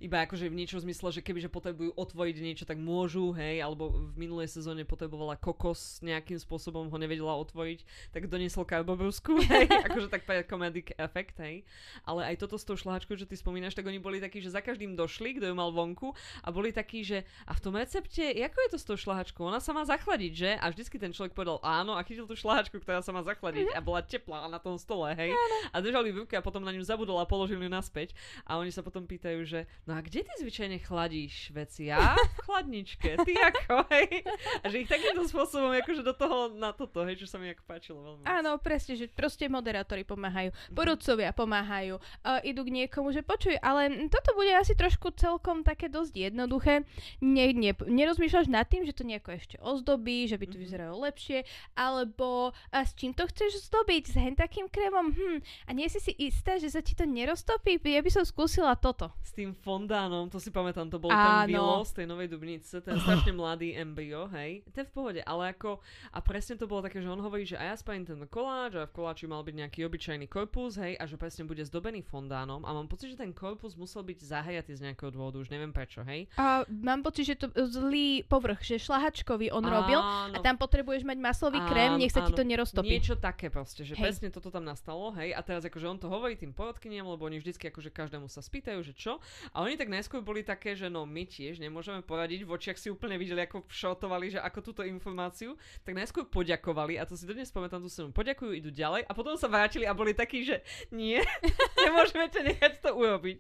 iba akože v niečom zmysle, že kebyže potrebujú otvoriť niečo, tak môžu, hej, alebo v minulej sezóne potrebovala kokos nejakým spôsobom ho nevedela otvoriť, tak doniesol karbobrusku, hej, akože tak comedic effect, hej. Ale aj toto s tou šláčkou, že ty spomínaš, tak oni boli takí, že za každým došli, kto ju mal vonku a boli takí, že a v tom recepte, ako je to s tou šláčkou? Ona sa má zachladiť, že? A vždycky ten človek povedal áno a chytil tú šláčku, ktorá sa má zachladiť mm-hmm. a bola teplá na tom stole, hej. A držali v ruke a potom na ňu zabudol a položili ju naspäť. A oni sa potom pýtajú, že no a kde ty zvyčajne chladíš veci? Ja v chladničke, ty ako, hej? A že ich takýmto spôsobom akože do toho, na toto, hej, čo sa mi ako páčilo veľmi. Áno, presne, že proste moderátori pomáhajú, mhm. porodcovia pomáhajú, uh, idú k niekomu, že počuj, ale toto bude asi trošku celkom také dosť jednoduché. Ne, ne, nerozmýšľaš nad tým, že to nejako ešte ozdobí, že by to mm-hmm. vyzeralo lepšie, alebo a s čím to chceš zdobiť? S hen takým krémom? Hm, a nie si si istá, že sa ti to neroztopí? Ja by som skúsila toto. S tým fondánom Áno, to si pamätám, to bol Áno. ten Willow z tej novej Dubnice, ten strašne mladý embryo, hej. Ten v pohode, ale ako, a presne to bolo také, že on hovorí, že a ja spravím ten koláč a v koláči mal byť nejaký obyčajný korpus, hej, a že presne bude zdobený fondánom a mám pocit, že ten korpus musel byť zahajatý z nejakého dôvodu, už neviem prečo, hej. A mám pocit, že to zlý povrch, že šlahačkový on Áno. robil a tam potrebuješ mať maslový krém, nech sa Áno. ti to neroztopí. niečo také proste, že hej. presne toto tam nastalo, hej, a teraz akože on to hovorí tým porodkyniam, lebo oni vždycky akože každému sa spýtajú, že čo, a oni tak najskôr boli také, že no my tiež nemôžeme poradiť, v očiach si úplne videli, ako šotovali, že ako túto informáciu, tak najskôr poďakovali, a to si dodnes pamätám tú senu, poďakujú, idú ďalej, a potom sa vrátili a boli takí, že nie, nemôžeme ťa nechať to urobiť.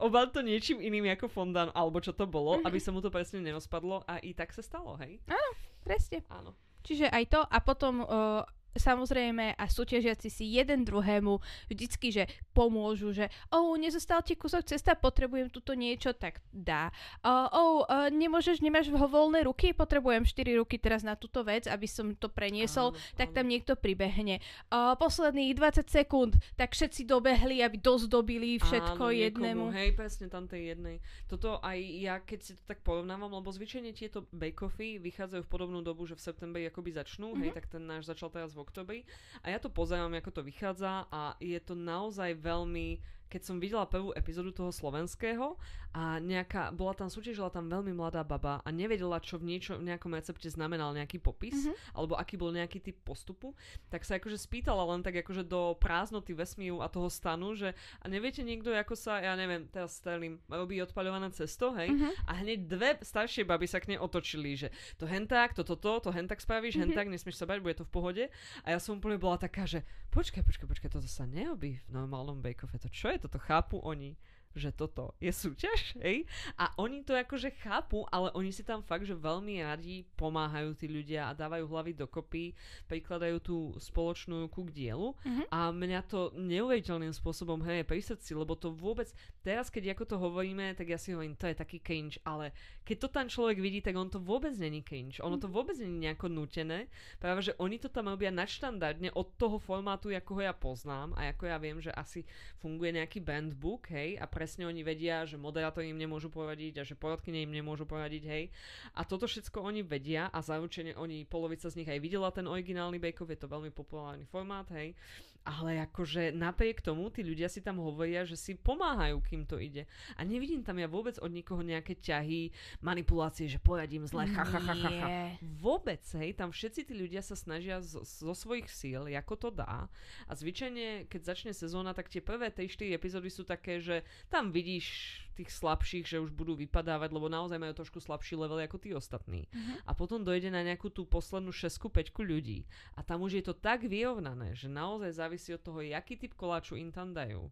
Obal to niečím iným ako fondant, alebo čo to bolo, aby sa mu to presne nerozpadlo a i tak sa stalo, hej? Áno, presne. Áno. Čiže aj to a potom uh, samozrejme a súťažiaci si jeden druhému vždycky, že pomôžu, že oh, nezostal ti kúsok cesta, potrebujem tuto niečo, tak dá. Uh, oh, uh, nemôžeš, nemáš ho voľné ruky, potrebujem 4 ruky teraz na túto vec, aby som to preniesol, áno, tak áno. tam niekto pribehne. Uh, posledných 20 sekúnd, tak všetci dobehli, aby dozdobili všetko áno, jednému. Niekomu, hej, presne tam tej jednej. Toto aj ja, keď si to tak porovnávam, lebo zvyčajne tieto bake-offy vychádzajú v podobnú dobu, že v septembri akoby začnú, mm-hmm. hej, tak ten náš začal teraz v oktobri. A ja to pozerám, ako to vychádza a je to naozaj veľmi keď som videla prvú epizódu toho slovenského a nejaká, bola tam súťažila tam veľmi mladá baba a nevedela, čo v, niečo, v nejakom recepte znamenal nejaký popis, mm-hmm. alebo aký bol nejaký typ postupu, tak sa akože spýtala len tak akože do prázdnoty vesmíru a toho stanu, že a neviete niekto, ako sa, ja neviem, teraz strelím, robí odpaľované cesto, hej, mm-hmm. a hneď dve staršie baby sa k nej otočili, že to henták, to toto, to henták spravíš, mm-hmm. henták, nesmieš sa bať, bude to v pohode. A ja som úplne bola taká, že počkaj, počkaj, počkaj, toto sa neobí v normálnom bake-offe, to čo je toto chápu oni že toto je súťaž, hej? A oni to akože chápu, ale oni si tam fakt, že veľmi radi pomáhajú tí ľudia a dávajú hlavy dokopy, prikladajú tú spoločnú ruku k dielu mm-hmm. a mňa to neuveriteľným spôsobom hej pri srdci, lebo to vôbec, teraz keď ako to hovoríme, tak ja si hovorím, to je taký cringe, ale keď to tam človek vidí, tak on to vôbec není cringe, ono to mhm. vôbec není nejako nutené, práve že oni to tam robia nadštandardne od toho formátu, ako ho ja poznám a ako ja viem, že asi funguje nejaký bandbook, hej, a presne oni vedia, že moderátori im nemôžu poradiť a že poradkyne im nemôžu poradiť, hej. A toto všetko oni vedia a zaručene oni, polovica z nich aj videla ten originálny bake je to veľmi populárny formát, hej ale akože napriek tomu tí ľudia si tam hovoria, že si pomáhajú, kým to ide. A nevidím tam ja vôbec od nikoho nejaké ťahy, manipulácie, že poradím zle, ha, ha, ha, ha, ha. Vôbec, hej, tam všetci tí ľudia sa snažia zo, zo svojich síl, ako to dá. A zvyčajne, keď začne sezóna, tak tie prvé 3-4 epizódy sú také, že tam vidíš tých slabších, že už budú vypadávať, lebo naozaj majú trošku slabší level ako tí ostatní. Uh-huh. A potom dojde na nejakú tú poslednú 6 5 ľudí. A tam už je to tak vyrovnané, že naozaj závisí od toho, jaký typ koláču im tam dajú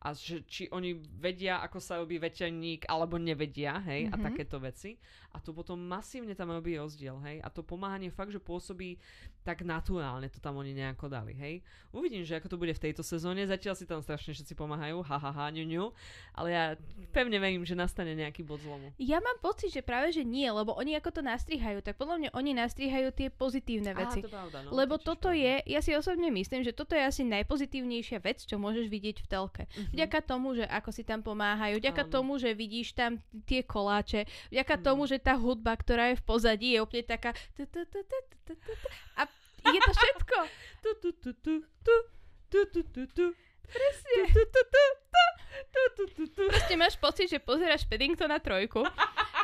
a že, či oni vedia, ako sa robí veterník, alebo nevedia, hej, mm-hmm. a mhm. takéto veci. A to potom masívne tam robí rozdiel, hej. A to pomáhanie fakt, že pôsobí tak naturálne, to tam oni nejako dali, hej. Uvidím, že ako to bude v tejto sezóne, zatiaľ si tam strašne všetci pomáhajú, ha, ha, ha, ňu, ňu, ale ja pevne verím, že nastane nejaký bod zlomu. Ja mám pocit, že práve, že nie, lebo oni ako to nastrihajú, tak podľa mňa oni nastrihajú tie pozitívne veci. Á, to pravda, no, lebo to toto je, ja si osobne myslím, že toto je asi najpozitívnejšia vec, čo môžeš vidieť v telke. Mm-hmm. Vďaka tomu, že ako si tam pomáhajú, vďaka Áno. tomu, že vidíš tam tie koláče, vďaka mm. tomu, že tá hudba, ktorá je v pozadí, je úplne taká a je to všetko. Presne. Proste máš pocit, že pozeráš Paddingtona trojku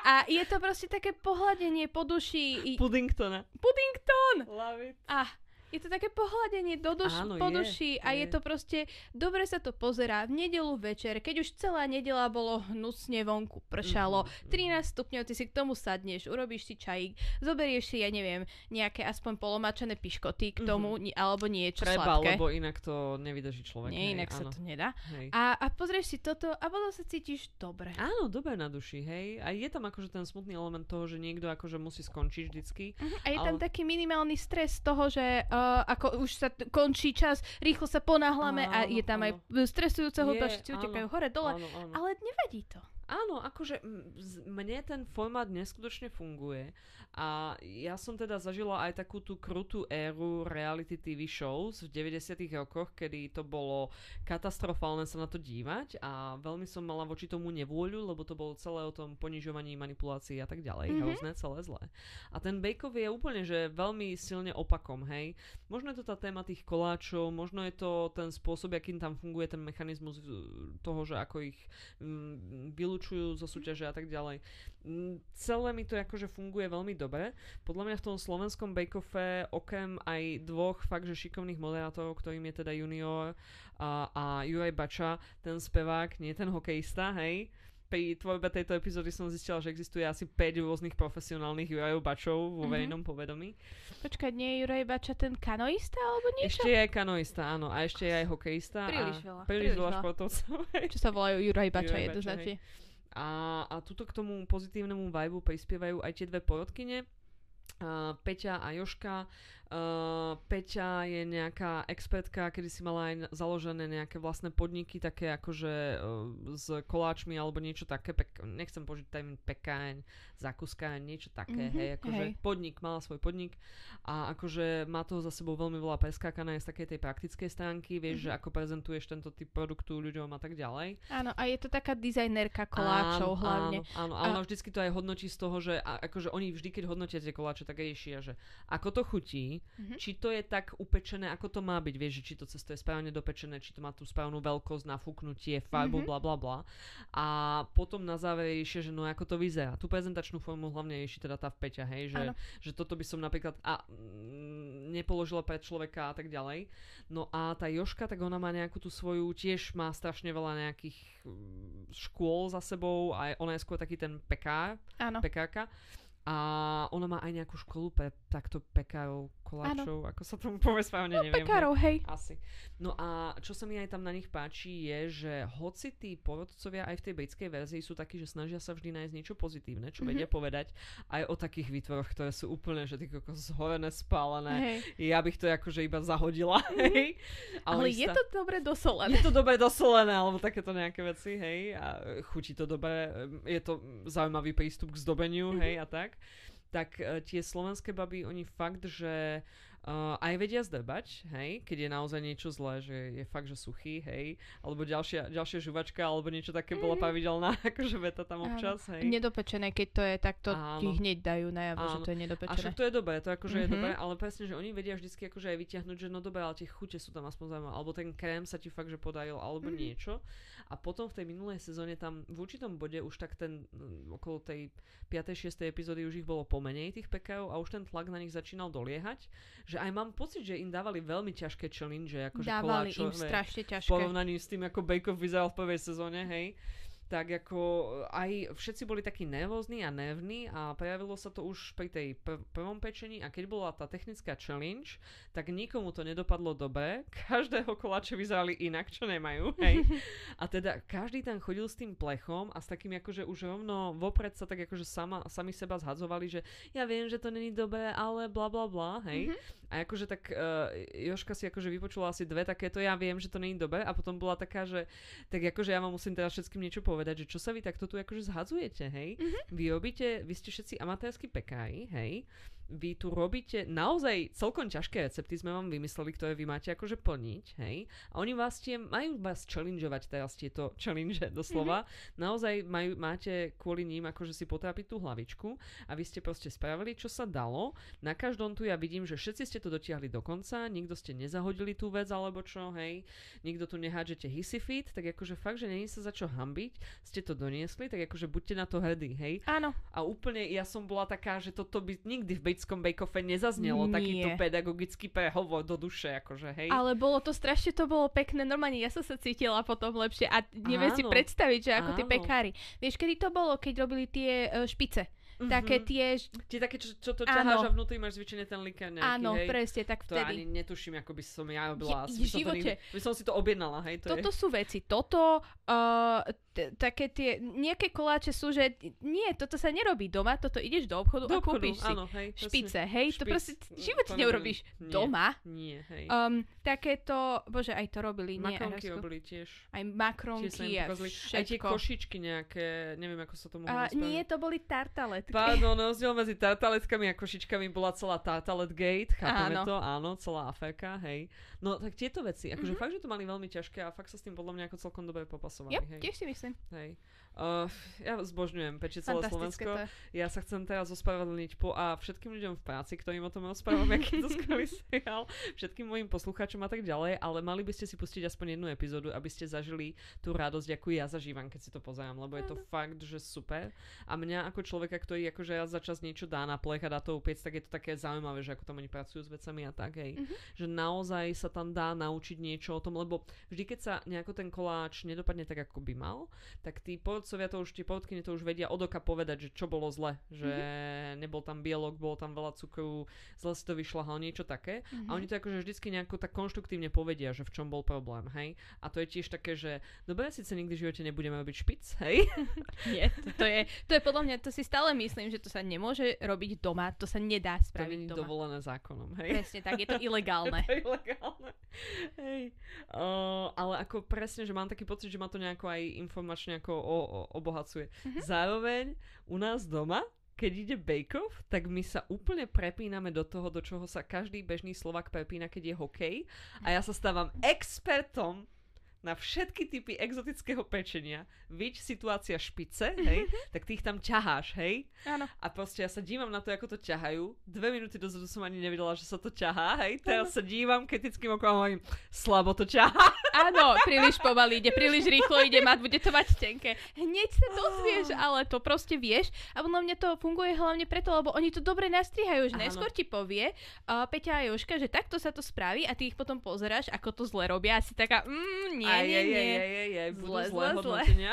a je to proste také pohľadenie po duši. Puddingtona. Puddington! Love it. A je to také pohľadenie do duš, Áno, po je, duši a je. to proste, dobre sa to pozerá v nedelu večer, keď už celá nedela bolo hnusne vonku, pršalo, mm-hmm. 13 stupňov, ty si k tomu sadneš, urobíš si čajík, zoberieš si, ja neviem, nejaké aspoň polomačené piškoty k tomu, mm-hmm. alebo niečo Treba, sladké. lebo inak to nevydrží človek. Nie, inak hej, sa áno. to nedá. A, a pozrieš si toto a potom sa cítiš dobre. Áno, dobre na duši, hej. A je tam akože ten smutný element toho, že niekto akože musí skončiť vždycky. Uh-huh. A je ale... tam taký minimálny stres toho, že uh, ako už sa t- končí čas, rýchlo sa ponáhľame a je tam áno. aj stresujúce hudba, všetci utekajú hore dole, áno, áno. ale nevadí to. Áno, akože mne ten formát neskutočne funguje a ja som teda zažila aj takú tú krutú éru reality TV shows v 90 rokoch, kedy to bolo katastrofálne sa na to dívať a veľmi som mala voči tomu nevôľu, lebo to bolo celé o tom ponižovaní, manipulácii a tak ďalej. Mm-hmm. Hrozné, celé zlé. A ten Bejkov je úplne, že veľmi silne opakom, hej. Možno je to tá téma tých koláčov, možno je to ten spôsob, akým tam funguje ten mechanizmus toho, že ako ich mm, vylúčujú zo súťaže a tak ďalej. Mm, celé mi to akože funguje veľmi dobre. Podľa mňa v tom slovenskom bake-offe okrem aj dvoch fakt, že šikovných moderátorov, ktorým je teda junior a, a Juraj Bača, ten spevák, nie ten hokejista, hej, pri tvorbe tejto epizódy som zistila, že existuje asi 5 rôznych profesionálnych Jurajov Bačov vo mm-hmm. verejnom povedomí. Počkať, nie je Juraj Bača ten kanoista alebo niečo? Ešte je aj kanoista, áno. A ešte je aj hokejista. Príliš veľa. Príliš, príliš veľa športovcov. Čo sa volajú Juraj Bača jednoznačne. A, a tuto k tomu pozitívnemu vibu prispievajú aj tie dve porodkyne. Peťa a Joška Uh, Peťa je nejaká expertka, kedy si mala aj založené nejaké vlastné podniky, také akože uh, s koláčmi alebo niečo také, pek, nechcem požiť termín pekáň, zakuskáň, niečo také, mm-hmm, hej, akože hej. podnik, mala svoj podnik a akože má toho za sebou veľmi veľa preskákané z takej tej praktickej stránky, vieš, mm-hmm. že ako prezentuješ tento typ produktu ľuďom a tak ďalej. Áno, a je to taká dizajnerka koláčov áno, hlavne. Áno, áno, ale a... ona vždycky to aj hodnotí z toho, že a, akože oni vždy, keď hodnotia tie koláče, tak riešia, že ako to chutí, Mm-hmm. Či to je tak upečené, ako to má byť, vieš, či to cesto je správne dopečené, či to má tú správnu veľkosť, nafúknutie, farbu, mm-hmm. bla bla bla. A potom na záver riešia, že no ako to vyzerá. Tú prezentačnú formu hlavne rieši teda tá v Peťa, hej, že, že toto by som napríklad a, mm, nepoložila pre človeka a tak ďalej. No a tá Joška, tak ona má nejakú tú svoju, tiež má strašne veľa nejakých mm, škôl za sebou a ona je skôr taký ten pekár, Áno. pekárka. A ona má aj nejakú školu pre takto pekárov, koláčov, ano. ako sa tomu povie správne, no, neviem. pekárov, hej. Asi. No a čo sa mi aj tam na nich páči je, že hoci tí porodcovia aj v tej britskej verzii sú takí, že snažia sa vždy nájsť niečo pozitívne, čo mm-hmm. vedia povedať aj o takých výtvoroch, ktoré sú úplne, že ty zhorené, spálené. Hej. Ja bych to akože iba zahodila, mm-hmm. hej. Ale, Ale je to dobre dosolené. Je to dobre dosolené, alebo takéto nejaké veci, hej. A chutí to dobre, je to zaujímavý prístup k zdobeniu, mm-hmm. hej, a tak tak uh, tie slovenské baby, oni fakt, že uh, aj vedia zdrbať, hej, keď je naozaj niečo zlé, že je fakt, že suchý, hej, alebo ďalšia, ďalšia žuvačka, alebo niečo také mm. bola pravidelná, akože veta tam občas, hej. Nedopečené, keď to je, tak to Áno. ti hneď dajú najavo, že to je nedopečené. A však to je dobré, to akože mm-hmm. je mhm. dobré, ale presne, že oni vedia vždycky akože aj vyťahnuť, že no dobré, ale tie chute sú tam aspoň zaujímavé, alebo ten krém sa ti fakt, že podaril, alebo mm-hmm. niečo. A potom v tej minulej sezóne tam v určitom bode už tak ten mm, okolo tej 5. 6. epizódy už ich bolo pomenej tých pekárov a už ten tlak na nich začínal doliehať, že aj mám pocit, že im dávali veľmi ťažké challenge, akože dávali koláčové, im strašne ťažké. V porovnaní s tým, ako Bake Off vyzeral v prvej sezóne, hej tak ako aj všetci boli takí nervózni a nervní a prejavilo sa to už pri tej pr- prvom pečení a keď bola tá technická challenge, tak nikomu to nedopadlo dobre, každého koláče vyzerali inak, čo nemajú, hej. A teda každý tam chodil s tým plechom a s takým akože už rovno vopred sa tak akože sama, sami seba zhadzovali, že ja viem, že to není dobré, ale bla bla bla, hej. Mm-hmm. A akože tak uh, Joška si akože vypočula asi dve takéto, ja viem, že to není dobré a potom bola taká, že tak akože ja vám musím teraz všetkým niečo povedať, že čo sa vy takto tu akože zhadzujete, hej? Mm-hmm. Vy robíte, vy ste všetci amatérsky pekári, hej? Vy tu robíte naozaj celkom ťažké recepty, sme vám vymysleli, ktoré vy máte akože plniť, hej. A oni vás tie, majú vás challengeovať teraz tieto challenge doslova. Mm-hmm. Naozaj majú, máte kvôli ním akože si potrápiť tú hlavičku a vy ste proste spravili, čo sa dalo. Na každom tu ja vidím, že všetci ste to dotiahli do konca, nikto ste nezahodili tú vec alebo čo, hej. Nikto tu nehádžete hissy fit, tak akože fakt, že není sa za čo hambiť, ste to doniesli, tak akože buďte na to hrdí, hej. Áno. A úplne ja som bola taká, že toto by nikdy v britskom bake-offe nezaznelo Nie. takýto pedagogický prehovor do duše, akože hej. Ale bolo to strašne, to bolo pekné, normálne ja som sa cítila potom lepšie a neviem si predstaviť, že ako tí pekári. Vieš, kedy to bolo, keď robili tie uh, špice? Mm-hmm. Také tie... Tie také, čo, čo to ťaháš a vnútri máš zvyčené ten liker nejaký, Áno, hej? presne, tak vtedy. To ani netuším, ako by som ja robila. Je, v živote. By som si to objednala, hej? To Toto je... sú veci. Toto, uh, také tie, nejaké koláče sú, že nie, toto sa nerobí doma, toto ideš do obchodu do a obchodu, kúpiš áno, hej, špice, hej? Špic, to proste v živote to neurobíš nie, doma. Nie, hej. Um, takéto, bože, aj to robili, nie. Makronky robili tiež. Aj makronky a všetko. Aj tie košičky nejaké, neviem, ako sa tomu uh, Nie, to boli tartaletky. Pardon, rozdiel medzi tartaletkami a košičkami bola celá tartalet gate, chápeme áno. to, áno, celá aférka, hej. No tak tieto veci, akože mm-hmm. fakt, že to mali veľmi ťažké a fakt sa s tým podľa mňa ako celkom dobre popasovali, yep, hej. tiež si myslím. Hej. Uh, ja zbožňujem peči celé Slovensko. to. Ja sa chcem teraz ospravedlniť po a všetkým ľuďom v práci, ktorým o tom rozprávam, aký to skvelý seriál, všetkým mojim poslucháčom a tak ďalej, ale mali by ste si pustiť aspoň jednu epizódu, aby ste zažili tú radosť, akú ja zažívam, keď si to pozerám, lebo je to fakt, že super. A mňa ako človeka, ktorý akože raz za čas niečo dá na plech a dá to upiec, tak je to také zaujímavé, že ako tam oni pracujú s vecami a tak, hej. Mhm. Že naozaj sa tam dá naučiť niečo o tom, lebo vždy, keď sa nejako ten koláč nedopadne tak, ako by mal, tak tí porodcovia to už, tie porodkyne to už vedia od oka povedať, že čo bolo zle, že nebol tam bielok, bolo tam veľa cukru, zle si to vyšľahal, niečo také. Mhm. A oni to akože vždycky nejako tak konštruktívne povedia, že v čom bol problém, hej. A to je tiež také, že dobre, síce nikdy v živote nebudeme robiť špic, hej. Nie, to, to, je, to je podľa mňa, to si stále myslím, že to sa nemôže robiť doma, to sa nedá To spraviť nie je doma. dovolené zákonom, hej. Presne tak, je to ilegálne. to je ilegálne. Hej. Uh, ale ako presne, že mám taký pocit, že ma to nejako aj informačne ako o, obohacuje. Mhm. Zároveň u nás doma, keď ide Bake Off, tak my sa úplne prepíname do toho, do čoho sa každý bežný Slovak prepína, keď je hokej. A ja sa stávam expertom na všetky typy exotického pečenia. Víč, situácia špice, hej, tak ty ich tam ťaháš, hej. Áno. A proste ja sa dívam na to, ako to ťahajú. Dve minúty dozadu som ani nevedela, že sa to ťahá, hej. Teraz sa dívam kritickým okom a hovorím, slabo to ťahá. Áno, príliš pomaly ide, príliš rýchlo ide mať, bude to mať tenké. Hneď sa dozvieš, ale to proste vieš. A podľa mňa to funguje hlavne preto, lebo oni to dobre nastrihajú, že Áno. najskôr ti povie uh, Peťa a Joška, že takto sa to spraví a ty ich potom pozeráš, ako to zle robia a si taká, mm, nie, aj, nie, aj, nie. aj, aj, aj, aj, budú Zle, zle, zle. hodnotenia.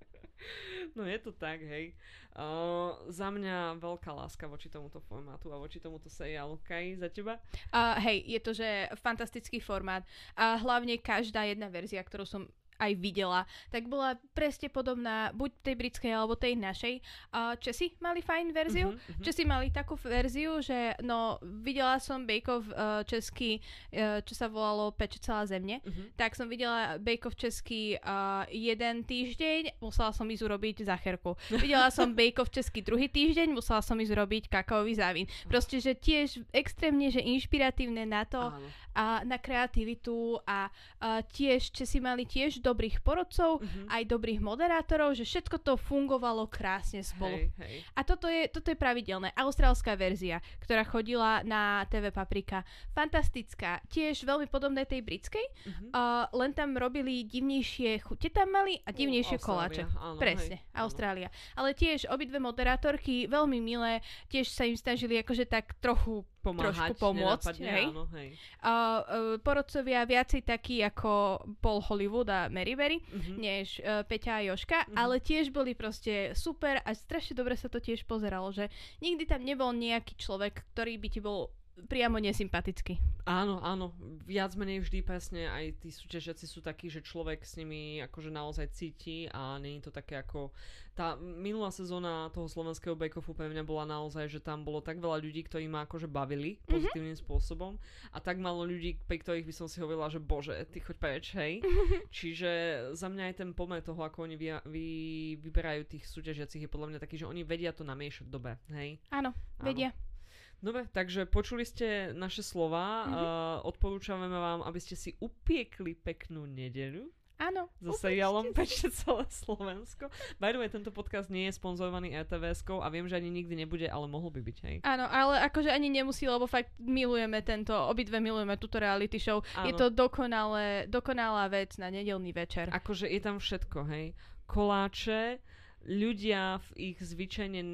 no je to tak, hej. Uh, za mňa veľká láska voči tomuto formátu a voči tomuto seriálu. Kaj, za teba? A hej, je to, že fantastický formát a hlavne každá jedna verzia, ktorú som aj videla, tak bola presne podobná buď tej britskej alebo tej našej. A Česi mali fajn verziu, mhm. Česi mali takú verziu, že no, videla som Off uh, český, uh, čo sa volalo Peče celá zemne, Mhm. tak som videla Off český uh, jeden týždeň, musela som ísť urobiť zacherku. Videla som Bake Off český druhý týždeň, musela som ísť urobiť kakaový závín. Proste, že tiež extrémne, že inšpiratívne na to Áno. a na kreativitu a, a tiež Česi mali tiež dobrých porodcov, Mhm. aj dobrých moderátorov, že všetko to fungovalo krásne spolu. Hej, hej. A toto je, toto je pravidelné. Austrálska verzia, ktorá chodila na TV Paprika. Fantastická. Tiež veľmi podobné tej britskej, Mhm. uh, len tam robili divnejšie chute tam mali a divnejšie Austrália, koláče. áno, Presne, hej, áno. Austrália. Ale tiež obidve moderátorky, veľmi milé, tiež sa im snažili akože tak trochu Pomáhať, trošku pomôcť, hej. Áno, hej. a uh, porodcovia viacej takí ako Paul Hollywood a Mary Berry, Mhm. než uh, Peťa a Joška, Mhm. ale tiež boli proste super a strašne dobre sa to tiež pozeralo, že nikdy tam nebol nejaký človek, ktorý by ti bol priamo nesympatický. Áno, áno. Viac menej vždy presne aj tí súťažiaci sú takí, že človek s nimi akože naozaj cíti a je to také ako... Tá minulá sezóna toho slovenského bake-offu pre mňa bola naozaj, že tam bolo tak veľa ľudí, ktorí ma akože bavili pozitívnym spôsobom a tak malo ľudí, pri ktorých by som si hovorila, že bože, ty choď preč, hej. Čiže za mňa aj ten pomer toho, ako oni vy, vy, vyberajú tých súťažiacich je podľa mňa taký, že oni vedia to namiešať dobe, hej. Áno, Áno. vedia. Dobre, takže počuli ste naše slova. Mhm. Uh, odporúčame vám, aby ste si upiekli peknú nedeľu Áno. so seriálom. Pečte celé Slovensko. By the way, tento podcast nie je sponzorovaný RTVS-kou a viem, že ani nikdy nebude, ale mohol by byť, hej. Áno, ale akože ani nemusí, lebo fakt milujeme tento, obidve milujeme túto reality show. Je Áno. to dokonalé, dokonalá vec na nedelný večer. Akože je tam všetko, hej. Koláče, ľudia v ich zvyčajne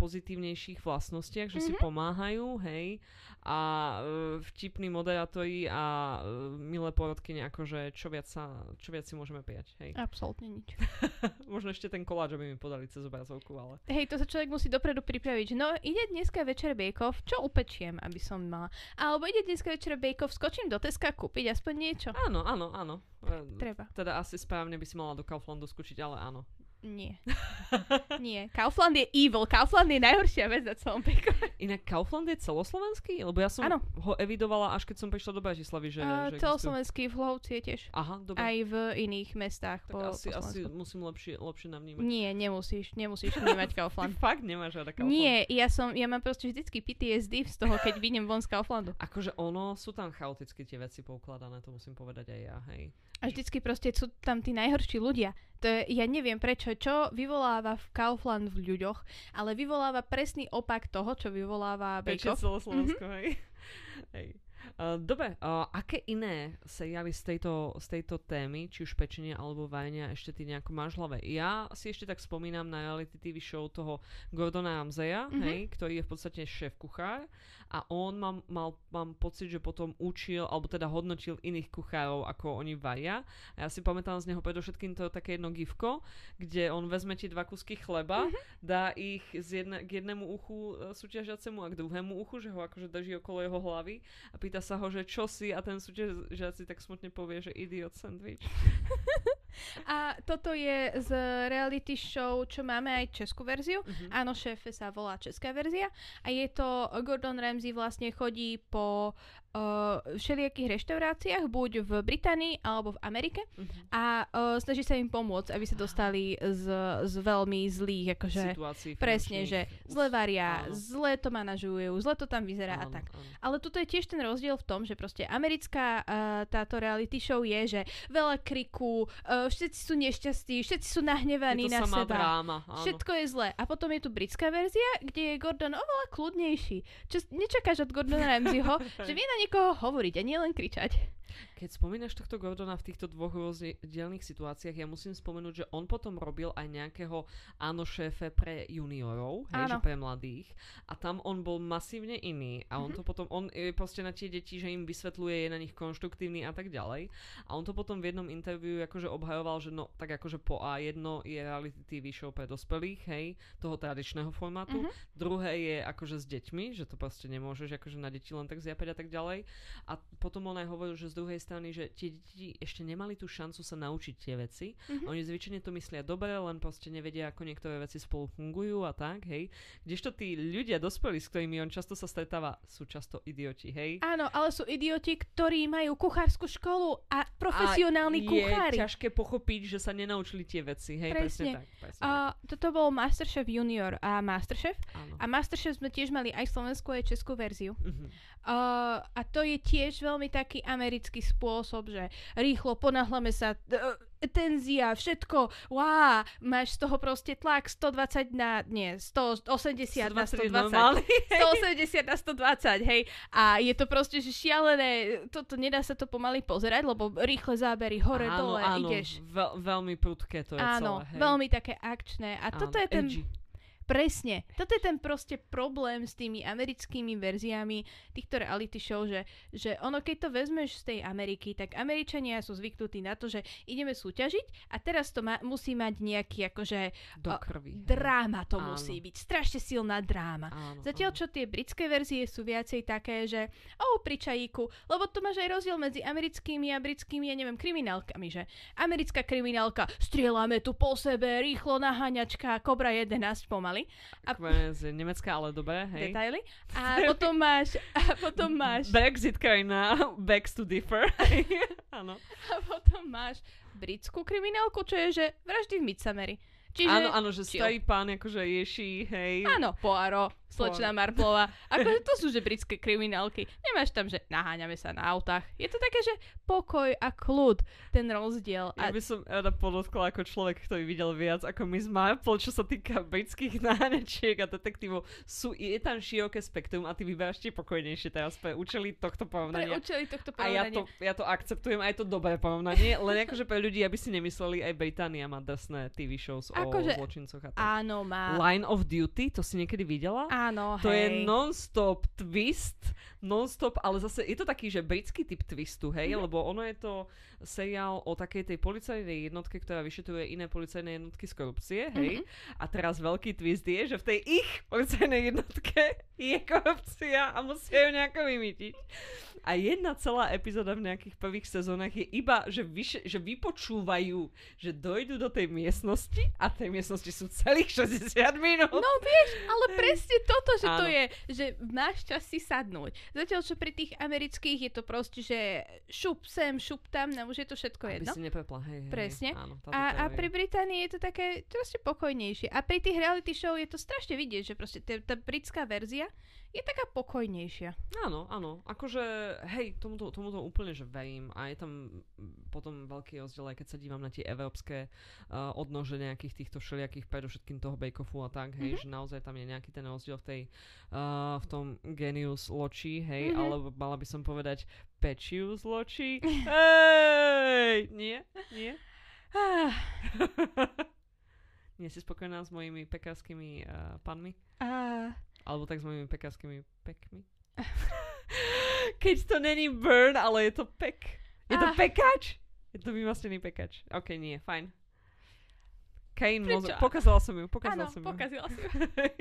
najpozitívnejších vlastnostiach, že si Mhm. pomáhajú, hej. A e, vtipní moderátori a e, milé porodkyne, akože čo viac, sa, čo viac si môžeme prijať, hej. Absolútne nič. Možno ešte ten koláč, aby mi podali cez obrazovku, ale... Hej, to sa človek musí dopredu pripraviť, že no ide dneska večer bake-off, čo upečiem, aby som mala. Alebo ide dneska večer bake-off, skočím do Teska kúpiť aspoň niečo. Áno, áno, áno. E, Treba. Teda asi správne by si mala do Kauflandu skočiť, ale áno. Nie. Nie. Kaufland je evil. Kaufland je najhoršia vec na celom bake-offe. Inak Kaufland je celoslovenský? Lebo ja som Áno. ho evidovala až keď som prišla do Bratislavy, že, A že celoslovenský v Hlovci je tiež. Aha, dobre. Aj v iných mestách tak po, asi, po asi musím lepšie, lepšie navnímať. Nie, nemusíš, nemusíš vnímať Ty Kaufland. fakt nemáš rada Kaufland. Nie, ja som, ja mám proste vždycky PTSD z toho, keď vidím von z Kauflandu. Akože ono, sú tam chaoticky tie veci poukladané, to musím povedať aj ja, hej. A vždycky proste sú tam tí najhorší ľudia. To je, ja neviem prečo, čo vyvoláva v Kaufland v ľuďoch, ale vyvoláva presný opak toho, čo vyvoláva Pečie Beko. celoslovensko, hej. hej. Uh, dobre, uh, aké iné seriály z tejto, z tejto témy, či už pečenie alebo vajenia, ešte ty nejako máš hlave? Ja si ešte tak spomínam na reality TV show toho Gordona Ramsaya, Mhm. hej, ktorý je v podstate šéf kuchár a on mám, mal, mám pocit, že potom učil, alebo teda hodnotil iných kuchárov, ako oni varia. A ja si pamätám z neho predovšetkým to také jedno gifko, kde on vezme tie dva kusky chleba, Mhm. dá ich z jedne, k jednému uchu e, súťažiacemu a k druhému uchu, že ho akože drží okolo jeho hlavy a pýta sa ho, že čo si a ten súťažiaci tak smutne povie, že idiot sandwich. A toto je z reality show, čo máme aj českú verziu. Mhm. Áno, šéfe sa volá česká verzia a je to Gordon Ramsay vlastne chodí po uh, všelijakých reštauráciách, buď v Británii alebo v Amerike Mhm. a uh, snaží sa im pomôcť, aby sa dostali z, z veľmi zlých, akože Situácií presne, že zle varia, Áno. zle to manažujú, zle to tam vyzerá a Áno, tak. áno. Ale tuto je tiež ten rozdiel v tom, že proste americká uh, táto reality show je, že veľa kriku, uh, všetci sú nešťastní, všetci sú nahnevaní na seba. dráma, áno. Všetko je zlé. A potom je tu britská verzia, kde je Gordon oveľa kľudnejší. Čo nečakáš od Gordona Ramsayho, že vie na niekoho hovoriť a nie len kričať. Keď spomínaš tohto Gordona v týchto dvoch rozdielných situáciách, ja musím spomenúť, že on potom robil aj nejakého áno šéfe pre juniorov, hej, že pre mladých. A tam on bol masívne iný. A on to potom, on je proste na tie deti, že im vysvetľuje, je na nich konštruktívny a tak ďalej. A on to potom v jednom interviu akože obhajoval, že no, tak akože po A1 je reality TV show pre dospelých, hej, toho tradičného formátu. Mhm. Druhé je akože s deťmi, že to proste nemôžeš akože na deti len tak zjapať a tak ďalej. A potom on aj hovoril, že z druhej strany, že tie deti ešte nemali tú šancu sa naučiť tie veci. Mhm. Oni zvyčajne to myslia dobre, len proste nevedia, ako niektoré veci spolu fungujú a tak, hej. Kdežto tí ľudia dospelí, s ktorými on často sa stretáva, sú často idioti, hej. Áno, ale sú idioti, ktorí majú kuchárskú školu a profesionálni a kuchári. je ťažké pochopiť, že sa nenaučili tie veci, hej, presne, Presne. tak. Presne tak. A toto bol Masterchef Junior a Masterchef. Áno. A Masterchef sme tiež mali aj slovenskú, aj českú verziu. Mhm. Uh, a to je tiež veľmi taký americký spôsob, že rýchlo ponáhlame sa, uh, tenzia, všetko, wow, máš z toho proste tlak 120 na, nie, 180 na 120 je 120. normálny, hej. 180 na 120, hej. A je to proste, že šialené, toto nedá sa to pomaly pozerať, lebo rýchle zábery, hore, áno, dole, áno, ideš. Veľ, veľmi prudké to je Áno, celé, hej. veľmi také akčné. A Áno, toto je ten... edgy. Presne. Toto je ten proste problém s tými americkými verziami týchto reality show, že, že ono, keď to vezmeš z tej Ameriky, tak Američania sú zvyknutí na to, že ideme súťažiť a teraz to ma, musí mať nejaký akože Do krvi. hej. dráma to Áno. musí byť. Strašne silná dráma. Áno, Zatiaľ, áno. čo tie britské verzie sú viacej také, že o, pri čajíku, lebo to máš aj rozdiel medzi americkými a britskými, ja neviem, kriminálkami, že americká kriminálka, strieľame tu po sebe, rýchlo naháňačka, Kobra 11 pomaly, a- Akože z Nemecka, ale dobré, hej. detaily. A potom máš, a potom máš, Brexit krajina, begs to differ. Áno. a potom máš britskú kriminálku, čo je, že vraždy v Midsommeri. Čiže, Áno, áno, že starý pán akože ješí, hej. Áno, Poirot, slečna Marplová. Akože to sú že britské kriminálky. Nemáš tam, že naháňame sa na autách. Je to také, že pokoj a kľud, ten rozdiel. Ja A by som rada podotkla ako človek, ktorý videl viac ako z Marple, čo sa týka britských náhňačiek a detektívov. Sú, je tam široké spektrum a ty vyberáš tie pokojnejšie teraz pre účely tohto pre porovnania. účely tohto A ja porovnania. to, ja to akceptujem, aj to dobré porovnanie, len akože pre ľudí, aby si nemysleli, aj Británia má drsné TV shows Akože- o zločincoch a tak. Áno, má. Line of Duty, to si niekedy videla? Áno, To hej. je non-stop twist, non-stop, ale zase je to taký, že britský typ twistu, hej, Mhm. lebo ono je to seriál o takej tej policajnej jednotke, ktorá vyšetruje iné policajné jednotky z korupcie, hej. Mhm. A teraz veľký twist je, že v tej ich policajnej jednotke je korupcia a musia ju nejako vymýtiť. A jedna celá epizóda v nejakých prvých sezónach je iba, že, vyše, že vypočúvajú, že dojdú do tej miestnosti a tej miestnosti sú celých 60 minút. No vieš, ale presne toto, že to Áno. je, že máš čas si sadnúť. Zatiaľ, čo pri tých amerických je to proste, že šup sem, šup tam, no už je to všetko Aby jedno. si neprepla, hej, hej, Presne. Áno, A, a pri Británii je to také proste pokojnejšie. A pri tých reality show je to strašne vidieť, že proste tá britská verzia je taká pokojnejšia. Áno, áno. Akože, hej, tomuto, tomuto úplne, že verím. A je tam potom veľký rozdiel, aj keď sa dívam na tie európske uh, odnože nejakých týchto všelijakých, predovšetkým toho bake-offu a tak, hej, mm-hmm. že naozaj tam je nejaký ten rozdiel v tej, uh, v tom genius loči, hej, mm-hmm. alebo mala by som povedať pečius loči. Hej! Nie? Nie? Ah, Nie si spokojná s mojimi pekárskymi uh, panmi? ah, Alebo mojimi pekárskymi pekmi? Keď to není burn, ale je to pek. Je to Ah. pekač? Je to vymastený pekač. Ok, nie, fajn. Kane, mozog, pokazal som ju, pokazal áno, som ju. pokazila si ju.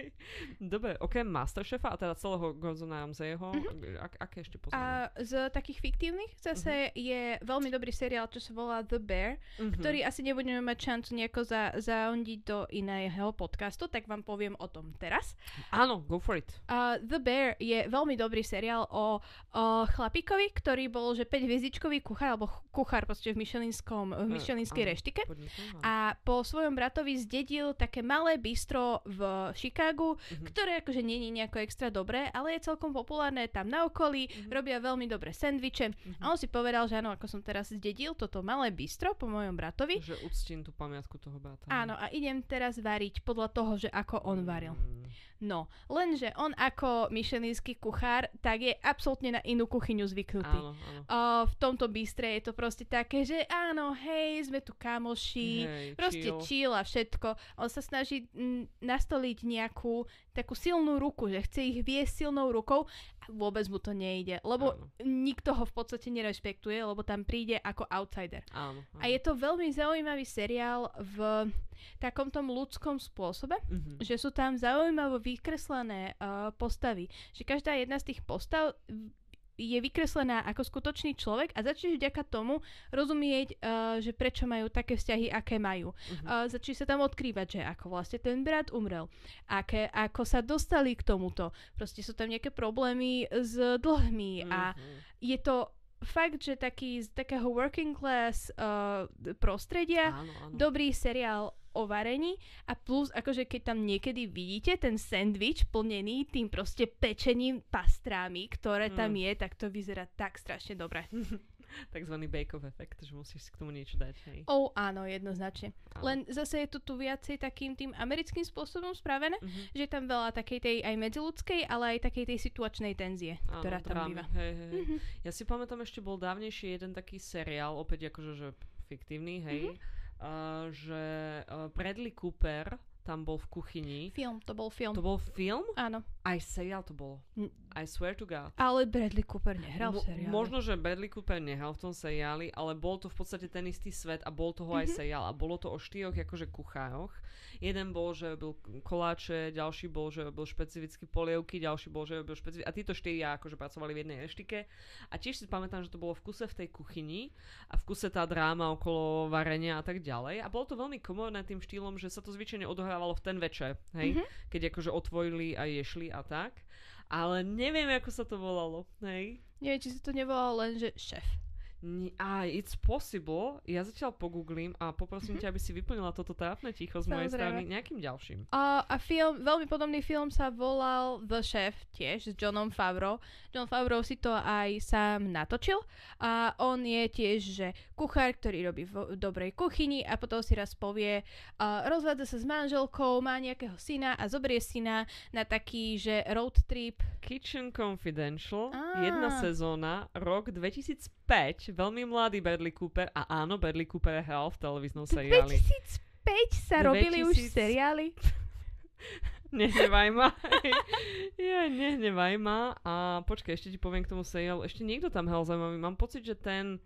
Dobre, okrem Masterchefa a teda celého Gordona Ramsayho, Mhm. ak, aké ešte poznáme? A z takých fiktívnych zase je veľmi dobrý seriál, čo sa volá The Bear, Mhm. ktorý asi nebudeme mať šancu nejako za, zaondiť do iného podcastu, tak vám poviem o tom teraz. Áno, go for it. Uh, The Bear je veľmi dobrý seriál o, o chlapíkovi, ktorý bol že 5 hviezdičkový kuchár, alebo ch- kuchár proste v Michelinskom, v Eh, Michelinskej reštike. A po svojom bratovi zdedil také malé bistro v Chicagu, Mhm. ktoré akože je nejako extra dobré, ale je celkom populárne tam na okolí, Mhm. robia veľmi dobré sendviče. Mhm. A on si povedal, že áno, ako som teraz zdedil toto malé bistro po mojom bratovi, Že uctím tú pamiatku toho brata. áno, a idem teraz variť podľa toho, že ako on varil. Mm. No, lenže on ako myšelinský kuchár, tak je absolútne na inú kuchyňu zvyknutý. Áno, áno. Uh, v tomto bistre je to proste také, že áno, hej, sme tu kamoši, Hej, proste chill. chill a všetko. On sa snaží mm, nastoliť nejakú takú silnú ruku, že chce ich viesť silnou rukou a vôbec mu to nejde, lebo Áno. nikto ho v podstate nerešpektuje, lebo tam príde ako outsider. Áno, áno. A je to veľmi zaujímavý seriál v takom tom ľudskom spôsobe, Mhm. že sú tam zaujímavo vykreslené uh, postavy. Že každá jedna z tých postav je vykreslená ako skutočný človek a začneš vďaka tomu rozumieť, uh, že prečo majú také vzťahy, aké majú. Mhm. Uh, začneš sa tam odkrývať, že ako vlastne ten brat umrel, aké, ako sa dostali k tomuto. Proste sú tam nejaké problémy s dlhmi a Mhm. je to fakt, že taký z takého working class uh, prostredia Áno, áno. dobrý seriál o varení a plus akože keď tam niekedy vidíte ten sendvič plnený tým proste pečením pastrámi, ktoré tam Mm. je, tak to vyzerá tak strašne dobre. Takzvaný bake-off efekt, že musíš k tomu niečo dať. Hej. Oh, áno, jednoznačne. Áno. Len zase je to tu viacej takým tým americkým spôsobom spravené, Mhm. že je tam veľa takej tej aj medziludskej, ale aj takej tej situačnej tenzie, Áno, ktorá tam býva. Hej, hej. Mhm. Ja si pamätám, ešte bol dávnejšie jeden taký seriál, opäť akože že fiktívny, hej, Mhm. Uh, že uh, Bradley Cooper tam bol v kuchyni. Film, to bol film. To bol film? Áno. Aj seriál to bolo. I swear to God. Ale Bradley Cooper nehral v seriáli. Možno, že Bradley Cooper nehral v tom seriáli, ale bol to v podstate ten istý svet a bol toho aj Mhm. seriál a bolo to o štyroch akože kuchároch. Jeden bol, že robil koláče, ďalší bol, že robil špecificky polievky, ďalší bol, že robil špecificky... A títo štyria akože pracovali v jednej reštike. A tiež si pamätám, že to bolo v kuse v tej kuchyni a v kuse tá dráma okolo varenia a tak ďalej. A bolo to veľmi komorné tým štýlom, že sa to zvyčajne odohrávalo v ten večer, hej? Mhm. Keď akože otvorili a ješli a tak. Ale neviem, ako sa to volalo, hej? Neviem, či sa to nevolalo len, že šéf. A it's possible. Ja zatiaľ pogooglím a poprosím Mhm. ťa, aby si vyplnila toto trápne ticho z mojej Samozrejme. strany nejakým ďalším. A, a film, veľmi podobný film sa volal The Chef tiež s Johnom Favreau. John Favreau si to aj sám natočil a on je tiež, že kuchár, ktorý robí v dobrej kuchyni a potom si raz povie, uh, rozvádza sa s manželkou, má nejakého syna a zoberie syna na taký, že road trip. Kitchen Confidential, Á. jedna sezóna, rok 2005, veľmi mladý Bradley Cooper a áno, Bradley Cooper hral v televíznom seriáli. 2005 sa robili už 2000. seriály. Nehnevaj ma. ja, nehnevaj ma. A počkaj, ešte ti poviem k tomu seriálu. Ešte niekto tam hral zaujímavý. Mám pocit, že ten...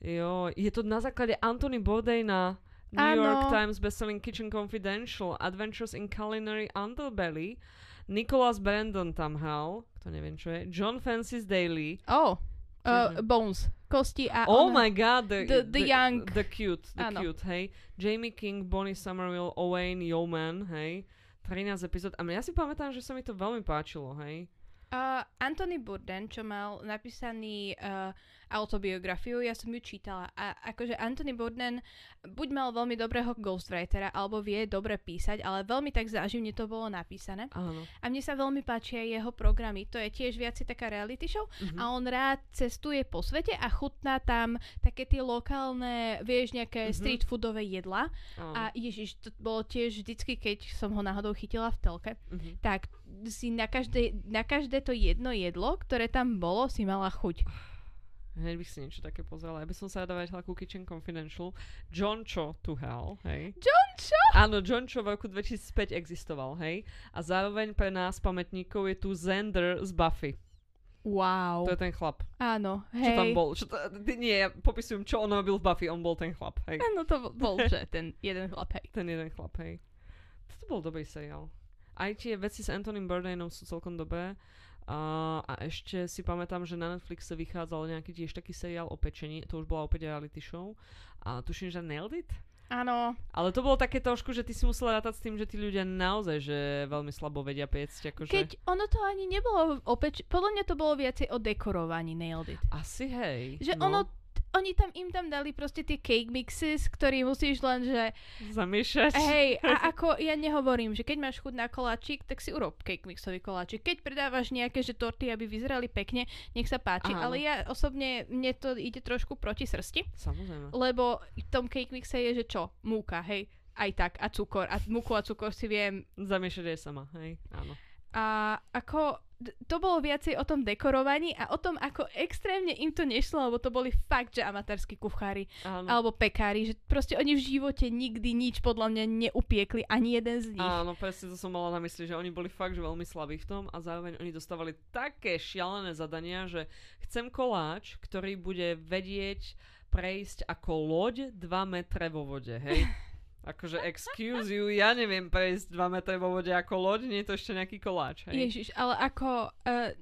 Jo, je to na základe Anthony Bourdaina. New Áno. York Times bestselling Kitchen Confidential, Adventures in Culinary Underbelly. Nicholas Brandon tam hral, to neviem čo je. John Francis Daly. Oh, uh, Bones. Kosti a oh on- my god, the, the- the young- The cute, the Áno. cute, hej. Jamie King, Bonnie Somerville, Owain Yeoman, hej. 13 epizód. A ja si pamätám, že sa mi to veľmi páčilo, hej. Uh, Anthony Burden, čo mal napísaný uh, autobiografiu, ja som ju čítala a akože Anthony Burden buď mal veľmi dobrého ghostwritera, alebo vie dobre písať, ale veľmi tak záživne to bolo napísané. Áno. A mne sa veľmi páčia jeho programy. To je tiež viac taká reality show Mhm. a on rád cestuje po svete a chutná tam také tie lokálne, vieš, nejaké Mhm. street foodové jedla. Áno. A ježiš, to bolo tiež vždycky, keď som ho náhodou chytila v telke, Mhm. tak si na každé, na každé to jedno jedlo, ktoré tam bolo, si mala chuť. Hneď bych si niečo také pozrela. Ja by som sa rada vrátila ku Kitchen Confidential. John Cho tu hral, hej. John Cho? Áno, John Cho v roku 2005 existoval, hej. A zároveň pre nás pamätníkov je tu Xander z Buffy. Wow. To je ten chlap. Áno, Čo hej. tam bol? Čo to, nie, ja popisujem, čo on robil v Buffy. On bol ten chlap, hej. Áno, to bol, bol že ten jeden chlap, hej. Ten jeden chlap, hej. To bol dobrý seriál. Aj tie veci s Antonym Bourdainom sú celkom dobré. A, a ešte si pamätám, že na Netflixe vychádzal nejaký tiež taký seriál o pečení. To už bola opäť reality show. A tuším, že Nailed It? Áno, Ale to bolo také trošku, že ty si musela rátať s tým, že tí ľudia naozaj, že veľmi slabo vedia piecť. Akože... keď ono to ani nebolo opäť, podľa mňa to bolo viacej o dekorovaní Nailed It. Asi hej. Že no, ono, oni tam, im tam dali proste tie cake mixes, ktorý musíš len, že Zamiešať. hej, a ako ja nehovorím, že keď máš chuť na koláčik, tak si urob cake mixový koláčik. Keď predávaš nejaké, že torty, aby vyzerali pekne, nech sa páči, Áno. ale ja osobne, mne to ide trošku proti srsti, Samozrejme. lebo v tom cake mixe je, že čo? Múka, hej, aj tak, a cukor. A múku a cukor si viem Zamiešať aj sama, hej. Áno. A ako to bolo viacej o tom dekorovaní a o tom, ako extrémne im to nešlo, lebo to boli fakt, že amatérsky kuchári Áno. alebo pekári, že proste oni v živote nikdy nič podľa mňa neupiekli, ani jeden z nich. Áno, presne to som mala na mysli, že oni boli fakt, že veľmi slabí v tom a zároveň oni dostávali také šialené zadania, že chcem koláč, ktorý bude vedieť prejsť ako loď 2 metre vo vode, hej? Akože excuse you, ja neviem prejsť 2 metre vo vode ako loď, nie je to ešte nejaký koláč, hej? Ježiš, ale ako... Uh,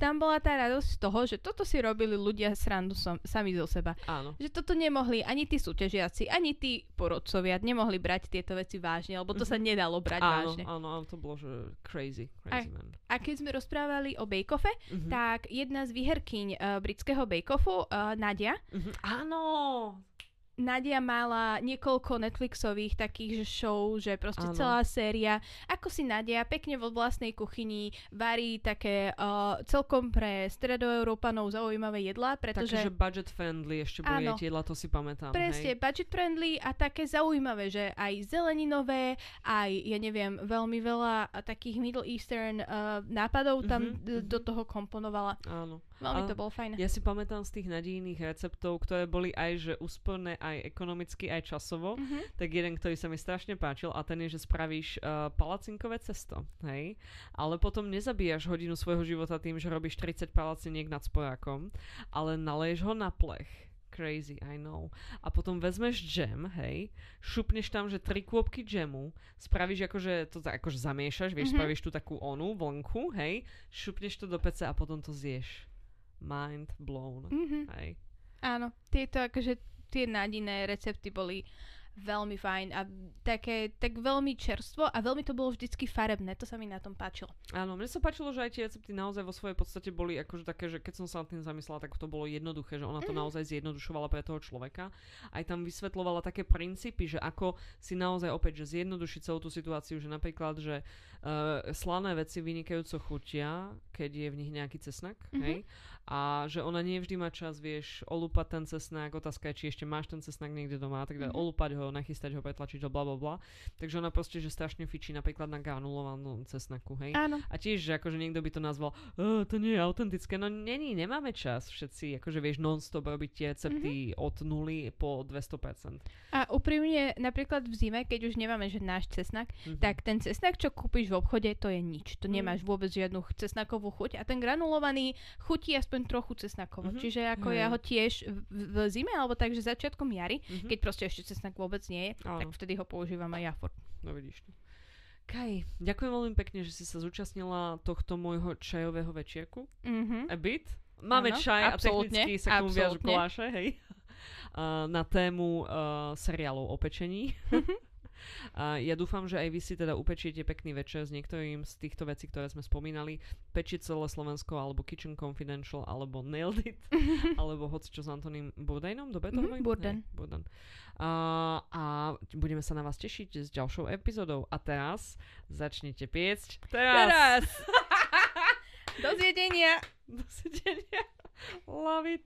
tam bola tá radosť z toho, že toto si robili ľudia srandu som, sami zo seba. Áno. Že toto nemohli ani tí súťažiaci, ani tí porodcovia nemohli brať tieto veci vážne, lebo to sa nedalo brať Áno, vážne. áno, áno, to bolo, že crazy, crazy man. A keď sme rozprávali o Bake-Offe, Mhm. tak jedna z výherkyň uh, britského Bake-Offu, uh, Nadia, Mhm. Áno, Nadia mala niekoľko Netflixových takých že show, že proste Áno. celá séria, ako si Nadia pekne vo vlastnej kuchyni varí také uh, celkom pre stredoeurópanov zaujímavé jedlá, pretože... takže budget friendly ešte boli Áno. jedlá, to si pamätám, Presne, hej? budget friendly a také zaujímavé, že aj zeleninové, aj, ja neviem, veľmi veľa takých Middle Eastern uh, nápadov tam Mhm, d- mhm. do toho komponovala. Áno. Veľmi to bolo fajn. Ja si pamätám z tých nadijných receptov, ktoré boli aj že úsporné aj ekonomicky, aj časovo, Mhm. tak jeden, ktorý sa mi strašne páčil a ten je, že spravíš uh, palacinkové cesto, hej? Ale potom nezabíjaš hodinu svojho života tým, že robíš 30 palaciniek nad sporákom, ale naleješ ho na plech. Crazy, I know. A potom vezmeš džem, hej, šupneš tam, že tri kôpky džemu, spravíš akože, to akože zamiešaš, vieš, Mhm. spravíš tu takú onu, vlnku, hej, šupneš to do pece a potom to zješ. Mind blown, Mhm. hej. Áno, tieto akože tie nádejné recepty boli veľmi fajn a také, tak veľmi čerstvo a veľmi to bolo vždycky farebné, to sa mi na tom páčilo. Áno, mne sa páčilo, že aj tie recepty naozaj vo svojej podstate boli akože také, že keď som sa nad tým zamyslela, tak to bolo jednoduché, že ona to Mhm. naozaj zjednodušovala pre toho človeka. Aj tam vysvetlovala také princípy, že ako si naozaj opäť, že zjednodušiť celú tú situáciu, že napríklad, že uh, slané veci vynikajúco chutia, keď je v nich nejaký cesnak, Mhm. hej? A že ona nie vždy má čas, vieš, olúpať ten cesnak, otázka je, či ešte máš ten cesnak niekde doma, tak Mhm. mm-hmm. olúpať ho, nachystať ho, pretlačiť ho, bla bla bla. Takže ona proste, že strašne fičí napríklad na granulovanom cesnaku, hej? Áno, A tiež, že akože niekto by to nazval, "Á, to nie je autentické. No není, nemáme čas všetci, akože vieš non-stop robiť tie recepty Mhm. od nuly po 200%. a úprimne napríklad v zime, keď už nemáme že náš cesnak, Mhm. tak ten cesnak, čo kúpiš v obchode, to je nič. To Mm. nemáš vôbec žiadnu cesnakovú chuť a ten granulovaný chutí aspoň trochu cesnakovo. Mhm. Čiže ako Hej. ja ho tiež v, v zime, alebo tak, že začiatkom jary, Mhm. keď proste ešte cesnak vôbec nie je, tak Áno. vtedy ho používam aj ja furt. No vidíš to. Kaj, ďakujem veľmi pekne, že si sa zúčastnila tohto môjho čajového večierku. Mhm. A bit. Máme Áno, čaj a absolútne, technicky sa k tomu viažu koláše, hej. Uh, na tému uh, seriálov o pečení. A ja dúfam, že aj vy si teda upečiete pekný večer s niektorým z týchto vecí, ktoré sme spomínali. Pečiť celé Slovensko, alebo Kitchen Confidential, alebo Nailed It, alebo hoci čo s Antoním Burdainom, dobre to Mhm, Burden. Nie, Burden. A, a budeme sa na vás tešiť s ďalšou epizódou. A teraz začnite piecť. Teraz! Do zjedenia! Do sedenia. Love it.